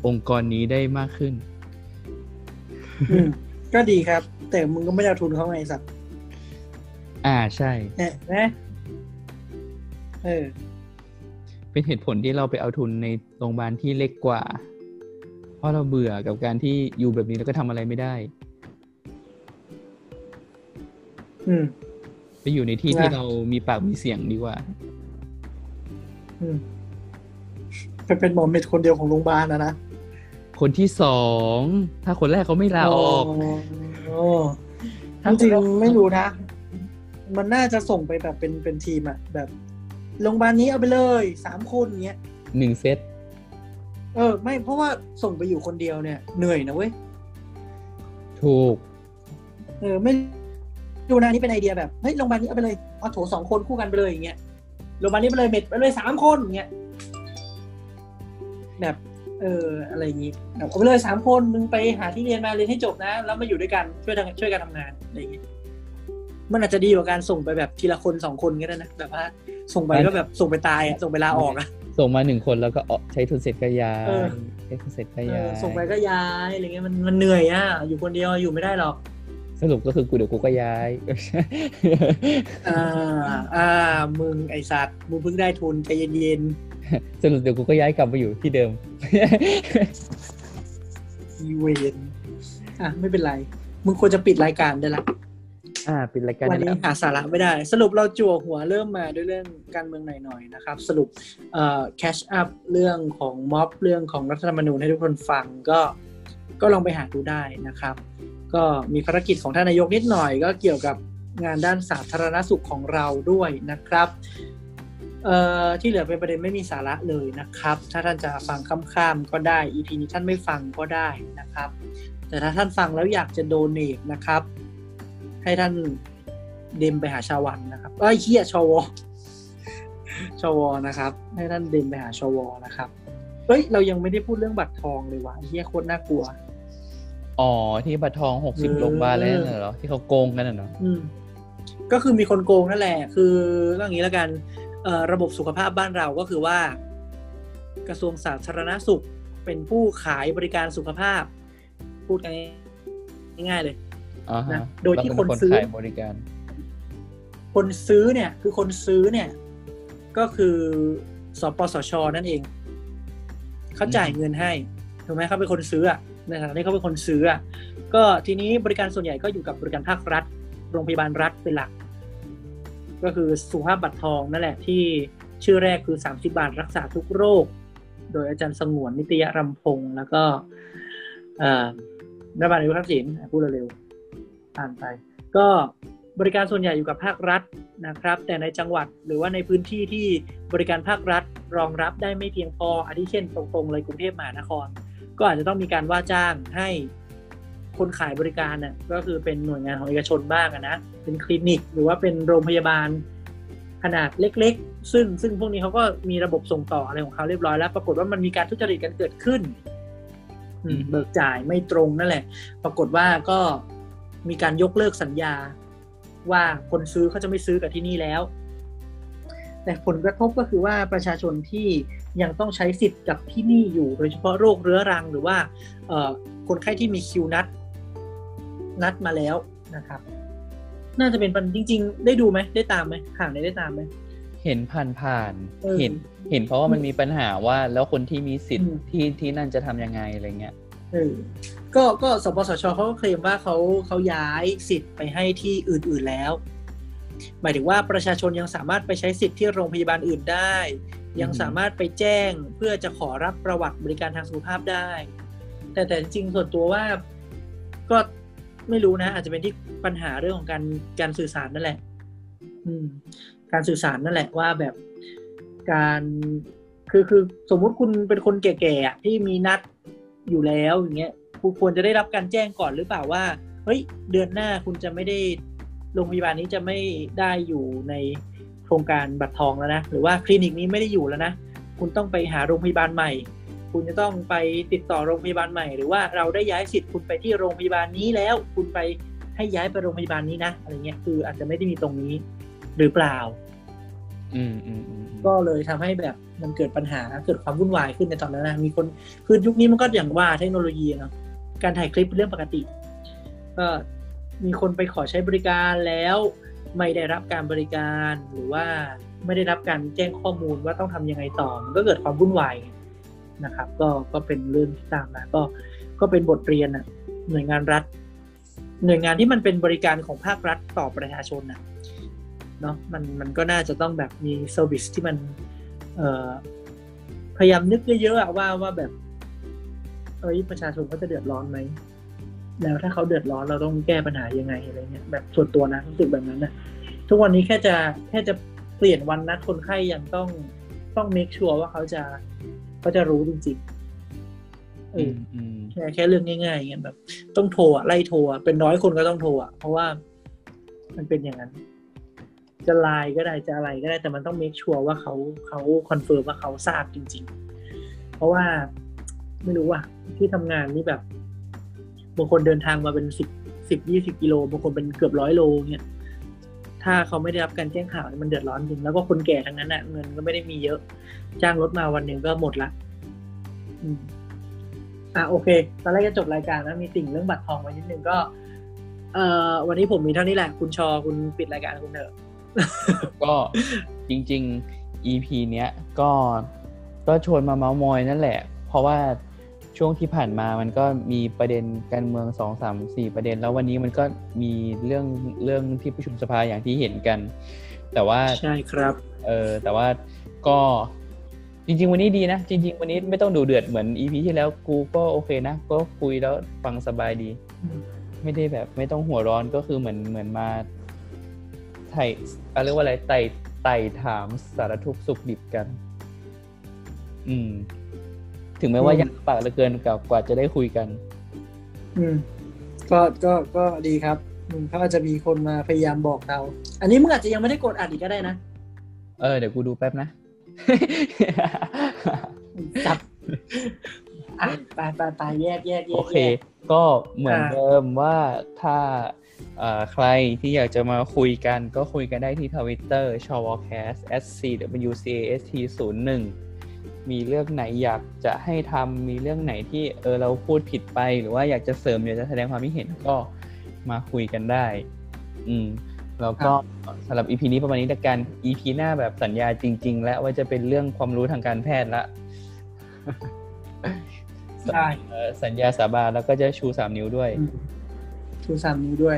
องค์กรนี้ได้มากขึ้นอืมก็ดีครับ แต่มึงก็ไม่ได้เอาทุนเขาไงไอ้สัตว์อ่าใช่เนี่ยนะเออ เป็นเหตุผลที่เราไปเอาทุนในโรงพยาบาลที่เล็กกว่า เพราะเราเบื่อกับการที่อยู่แบบนี้แล้วก็ทำอะไรไม่ได้ อืม ไปอยู่ในที่ที่นะเรามีปากมีเสียงดีกว่า อืมไปเป็นหมอเม็ดคนเดียวของโรงพยาบาลนะนะคนที่สอง ถ้าคนแรกเขาไม่ลาออกโอ้ จริงๆไม่รู้นะ มันน่าจะส่งไปแบบเป็นเป็นทีมอะแบบโรงพยาบาลนี้เอาไปเลยสามคนเงี้ยหนึ่งเซตเออ ไม่เพราะว่าส่งไปอยู่คนเดียวเนี่ย เหนื่อยนะเว้ย ถูก เออไม่ดูนะนี่เป็นไอเดียแบบเฮ้ยโรงพยาบาลนี้เอาไปเลยเอาโถสองคนคู่กันไปเลยอย่างเงี้ยโรงพยาบาลนี้ไปเลยเม็ดไปเลยสามคนอย่างเงี้ยแบบ เอออะไรอย่างงี้แบบเอาไปเลยสามคนมึงไปหาที่เรียนมาเรียนให้จบนะ แล้วมาอยู่ด้วยกันช่วยทำช่วยกันทำงานอะไรอย่างงี้มันอาจจะดีกว่าการส่งไปแบบทีละคนสองคนก็ได้นะแบบว่าส่งไปก็แบบส่งไปตายอะส่งไปลาออกอะส่งมาหนึ่งคนแล้วก็ออกใช้ทุนเสร็จก็ย้ายเออใช้ทุนเสร็จก็เอย้าอยส่งไปก็ย้ายอะไรเงี้ยมันมันเหนื่อยอะอยู่คนเดียวอยู่ไม่ได้หรอก สรุปก็คือกูเดี๋ยวกูก็ย้ายอ่าอ่ามึงไอสัตว์มึงเพิ่งได้ทุนใจเย็น สรุปเดี๋ยวกูก็ย้ายกลับมาอยู่ที่เดิมๆอีเวนอะไม่เป็นไร มึงควรจะปิดรายการได้ละอ่าเป็นรายการวันนี้แล้วหาสาระไม่ได้ สรุปเราจั่วหัวเริ่มมาด้วยเรื่องการเมืองหน่อยๆนะครับ สรุปเอ่อแคชอัพเรื่องของม็อบเรื่องของรัฐธรรมนูญให้ทุกคนฟังก็ก็ลองไปหาดูได้นะครับ ก็มีภารกิจของท่านนายกนิดหน่อย ก็เกี่ยวกับงานด้านสาธารณสุขของเราด้วยนะครับ เอ่อที่เหลือเป็นประเด็นไม่มีสาระเลยนะครับ ถ้าท่านจะฟังข้ามๆก็ได้ EP นี้ท่านไม่ฟังก็ได้นะครับ แต่ถ้าท่านฟังแล้วอยากจะโดเน a นะครับ ให้ท่านเดมไปหาชาววันนะครับเอ้ยเฮียชวชวนะครับ ให้ท่านเดมไปหาชวนะครับเอ้ยเรายังไม่ได้พูดเรื่องบัตรทองเลยว่ะเฮียโคตรน่ากลัว อ๋อที่บัตรทองหกสิบเออโรงพยาบาลแล้วน่ะเหรอที่เขาโกงกันน่ะเนาะอืมก็คือมีคนโกงนั่นแหละ คือก็อย่างนี้แล้วกันเอ่อ ระบบสุขภาพบ้านเราก็คือว่า กระทรวงสาธารณสุขเป็นผู้ขายบริการสุขภาพ พูดกันง่ายๆเลยอ่าฮะนะโดยที่เราเป็คนซื้อขายบริการ คนซื้อเนี่ย คือคนซื้อเนี่ย ก็คือสปสช นั่นเอง เขาจ่ายเงินให้ถูกไหมเขาเป็นคนซื้ออะในฐานะที่เขาเป็นคนซื้ออะก็ทีนี้บริการส่วนใหญ่ก็อยู่กับบริการภาครัฐ โรงพยาบาลรัฐเป็นหลัก ก็คือสุขภาพบัตรทองนั่นแหละที่ชื่อแรกคือ 30 บาทรักษาทุกโรค โดยอาจารย์สงวนนิตยรำพง แล้วก็รัฐบาลนายกทักษิณอะพูดเร็วๆผ่านไป ก็บริการส่วนใหญ่อยู่กับภาครัฐนะครับ แต่ในจังหวัดหรือว่าในพื้นที่ที่บริการภาครัฐรองรับได้ไม่เพียงพออาทิเช่นตรงๆเลยกรุงเทพมหานคร ก็อาจจะต้องมีการว่าจ้างให้ คนขายบริการน่ะก็คือเป็นหน่วยงานของเอกชนบ้างอะนะเป็นคลินิก หรือว่าเป็นโรงพยาบาลขนาดเล็ก ๆ ซึ่งซึ่งพวกนี้เขาก็มีระบบส่งต่ออะไรของเขาเรียบร้อยแล้ว ปรากฏว่ามันมีการทุจริตกันเกิดขึ้นอืมเบิกจ่ายไม่ตรงนั่นแหละ ปรากฏว่าก็มีการยกเลิกสัญญา ว่าคนซื้อเขาจะไม่ซื้อกับที่นี่แล้ว แต่ผลกระทบก็คือว่าประชาชนที่ยังต้องใช้สิทธิ์กับที่นี่อยู่ โดยเฉพาะโรคเรื้อรังหรือว่าเอ่อคนไข้ที่มีคิวนัด นัดมาแล้วนะครับ น่าจะเป็นปัญจริง ๆ ได้ดูไหมได้ตามไหมห่างไหนได้ตามไหมเห็นผ่านผ่านเออเห็นเห็นเพราะว่ามันมีปัญหาว่าแล้วคนที่มีสิทอืธิ์มที่ที่นั่นจะทำยังไงอะไรเงี้ยเออก็ก็สปสชเขาก็เคลมว่าเขาเขาย้ายสิทธิ์ไปให้ที่อื่นๆแล้ว หมายถึงว่าประชาชนยังสามารถไปใช้สิทธิ์ที่โรงพยาบาลอื่นได้ ยังสามารถไปแจ้งเพื่อจะขอรับประวัติบริการทางสุขภาพได้ แต่แต่จริงๆส่วนตัวว่าก็ ไม่รู้นะ อาจจะเป็นที่ปัญหาเรื่องของการการสื่อสารนั่นแหละ อืม การสื่อสารนั่นแหละว่าแบบการคือคือสมมุติคุณเป็นคนแก่ๆที่มีนัดอยู่แล้วอย่างเงี้ยคุณควรจะได้รับการแจ้งก่อนหรือเปล่าว่าเฮ้ยเดือนหน้าคุณจะไม่ได้โรงพยาบาลนี้จะไม่ได้อยู่ในโครงการบัตรทองแล้วนะหรือว่าคลินิกนี้ไม่ได้อยู่แล้วนะคุณต้องไปหาโรงพยาบาลใหม่ คุณจะต้องไปติดต่อโรงพยาบาลใหม่ หรือว่าเราได้ย้ายสิทธิ์คุณไปที่โรงพยาบาลนี้แล้ว คุณไปให้ย้ายไปโรงพยาบาลนี้นะอะไรเงี้ยคืออาจจะไม่ได้มีตรงนี้หรือเปล่า อืมอืมอืมก็เลยทำให้แบบมันเกิดปัญหาเกิดความวุ่นวายขึ้นในตอนนั้นนะมีคนคือยุคนี้มันก็อย่างว่าเทคโนโลยีเนาะการถ่ายคลิปเป็นเรื่องปกติ ก็มีคนไปขอใช้บริการแล้วไม่ได้รับการบริการหรือว่าไม่ได้รับการแจ้งข้อมูลว่าต้องทำยังไงต่อ มันก็เกิดความวุ่นวาย นะครับ ก็ก็เป็นเรื่องที่ตามมาก็ก็เป็นบทเรียนอะหน่วยงานรัฐ หน่วยงานที่มันเป็นบริการของภาครัฐต่อประชาชนนะเนาะมันมันก็น่าจะต้องแบบมี service ที่มันเอ่อพยายามนึกเยอะๆว่าว่าแบบเอ้ยประชาชนเขาจะเดือดร้อนไหมแล้วถ้าเขาเดือดร้อนเราต้องแก้ปัญหายังไงอะไรเงี้ยแบบส่วนตัวนะรู้สึกแบบนั้นนะทุกวันนี้แค่จะแค่จะเปลี่ยนวันนัดคนไข้ยังต้องต้อง make sure ว่าเขาจะ เขาจะรู้จริงๆเออือมอืมแค่แค่เรื่องง่ายๆอย่างเงี้ยแบบ ต้องโทรอะไล่โทรอะเป็นร้อยคนก็ต้องโทรอะเพราะว่ามันเป็นอย่างนั้น จะไลน์ก็ได้จะอะไรก็ได้แต่มันต้อง make sure ว่าเขาเขา confirm ว่าเขาทราบจริง ๆ เพราะว่าไม่รู้ว่าที่ทำงานนี่แบบบางคนเดินทางมาเป็นสิบสิบยี่สิบกิโลบางคนเป็นเกือบร้อยโลเนี่ย ถ้าเขาไม่ได้รับการแจ้งข่าวมันเดือดร้อนจริงแล้วก็คนแก่ทั้งนั้นอะเงินก็ไม่ได้มีเยอะ จ้างรถมาวันหนึ่งก็หมดละอะโอเค ตอนแรกจะจบรายการนะมีติ่งเรื่องบัตรทองไว้นิดนึงก็ เอ่อวันนี้ผมมีเท่านี้แหละ คุณชอคุณปิดรายการคุณเถอะก็จริง ๆ EP เนี้ยก็ก็ชวนมาเมาส์มอยนั่นแหละ เพราะว่า ช่วงที่ผ่านมามันก็มีประเด็นการเมืองสองสามสี่ประเด็น แล้ววันนี้มันก็มีเรื่องเรื่องที่ประชุมสภาอย่างที่เห็นกัน แต่ว่าใช่ครับเออแต่ว่าก็จริง ๆ วันนี้ดีนะ จริง ๆ วันนี้ไม่ต้องดูเดือดเหมือน EP ที่แล้วกูก็โอเคนะ ก็คุยแล้วฟังสบายดีอืมไม่ได้แบบไม่ต้องหัวร้อนก็คือเหมือนเหมือนมาไถ่อะไรเรียกว่าอะไรไต่ไต่ถามสารทุกข์สุขดิบกัน อืม ถึงแม้ว่ายังลำบากเหลือเกินกับกว่าจะได้คุยกัน อืม ก็ก็ก็ดีครับอืมเขาอาจจะมีคนมาพยายามบอกเรา อันนี้มึงอาจจะยังไม่ได้กดอัดอีกก็ได้นะ เออเดี๋ยวกูดูแป๊บนะจับอะไปไปไปแยกแยกแยกโอเคแยกก็เหมือนอ่าเดิมว่าถ้าเอ่อใครที่อยากจะมาคุยกันก็คุยกันได้ที่ทวิตเตอร์ชอวแคส s c w c a s t 0 1 มีเรื่องไหนอยากจะให้ทำมีเรื่องไหนที่เออเราพูดผิดไป หรือว่าอยากจะเสริมอยากจะแสดงความคิดเห็นก็มาคุยกันได้ อืมแล้วก็สำหรับ EP นี้ประมาณนี้แต่กัน EP หน้าแบบสัญญาจริง ๆ และว่าจะเป็นเรื่องความรู้ทางการแพทย์ละได้เอ่อสัญญาสาบานแล้วก็จะชูสามนิ้วด้วยอืมชูสามนิ้วด้วย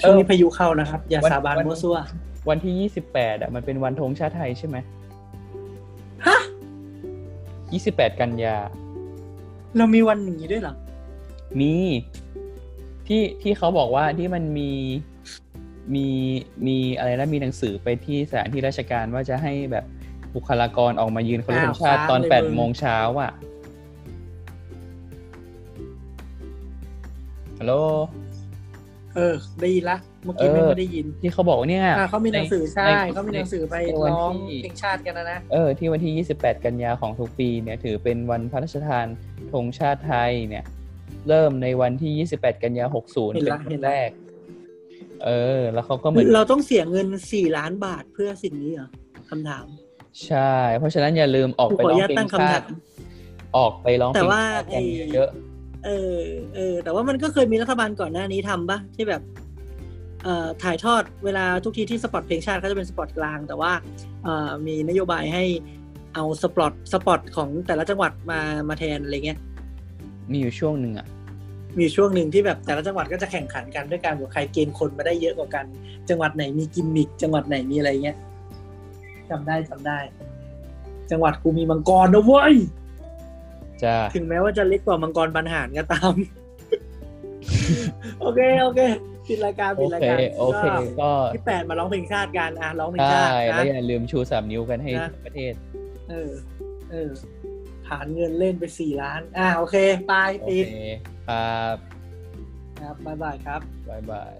ช่วงนี้พายุเข้านะครับ อย่าวันสาบานวันมั่วซั่ว วันที่ยี่สิบแปดอะมันเป็นวันธงชาติไทยใช่ไหมฮะ ยี่สิบแปดกันยา เรามีวันอย่างนี้ด้วยเหรอ มี ที่ที่เขาบอกว่าที่มันมีมีมีอะไรนะมีหนังสือไปที่สถานที่ราชการว่าจะให้แบบบุคลากรออกมายืนเคารพธงชาติอ้าวตอนค้างเลยแปดมึงโมงเช้าอะฮัลโหล เออ ได้ยินละ เมื่อกี้ไม่เออได้ยิน ที่เขาบอกว่าเนี่ยอ่าเขามีหนังสือใช่ในเขามีหนังสือไปในวันร้องที่เพลงชาติกันนะนะ เออ ที่วันที่ 28 กันยาของทุกปีเนี่ย ถือเป็นวันพระราชทานธงชาติไทยเนี่ย เริ่มในวันที่ 28 กันยา 60เห็นเป็นละวัเห็นนละแรก เออ แล้วเขาก็เหมือน เราต้องเสียเงินสี่ล้านบาทเพื่อสิ่งนี้เหรอคำถาม ใช่ เพราะฉะนั้นอย่าลืมออกกูไปขอร้อองนุญาตเพลตั้งงชาคำถาติมออกไปร้องเพแต่ลงว่าชาติกันไอ้เยอะเออเออแต่ว่ามันก็เคยมีรัฐบาลก่อนหน้านี้ทำปะที่แบบเอ่อ ถ่ายทอดเวลาทุกทีที่ spot เพลงชาติก็จะเป็น spot กลาง แต่ว่าเอ่อมีนโยบายให้เอา spot spot ของแต่ละจังหวัดมามาแทนอะไรเงี้ยมีอยู่ช่วงหนึ่งอะมีช่วงหนึ่งที่แบบแต่ละจังหวัดก็จะแข่งขันกันด้วยการว่าใครเกณฑ์คนมาได้เยอะกว่ากัน จังหวัดไหนมีกิมมิคจังหวัดไหนมีอะไรเงี้ยจำได้จำได้ จังหวัดกูมีมังกรนะเว้ยจะถึงแม้ว่าจะเล็กกว่ามังกรบรรหารก็ตาม โอเค โอเค ปิดรายการโอปิดรายเคการโอเคก็ที่แปดมาร้องเพลงชาติกันอะร้องเพลงใช่ชาติแล้นะวอย่าลืมชูสามนิ้วกันให้นะทั้งประเทศ เออ เออฐานเงินเล่นไปสี่ล้าน อะโอเค ไปโอปิดเคครับ ครับบ๊ายบายครับบายบาย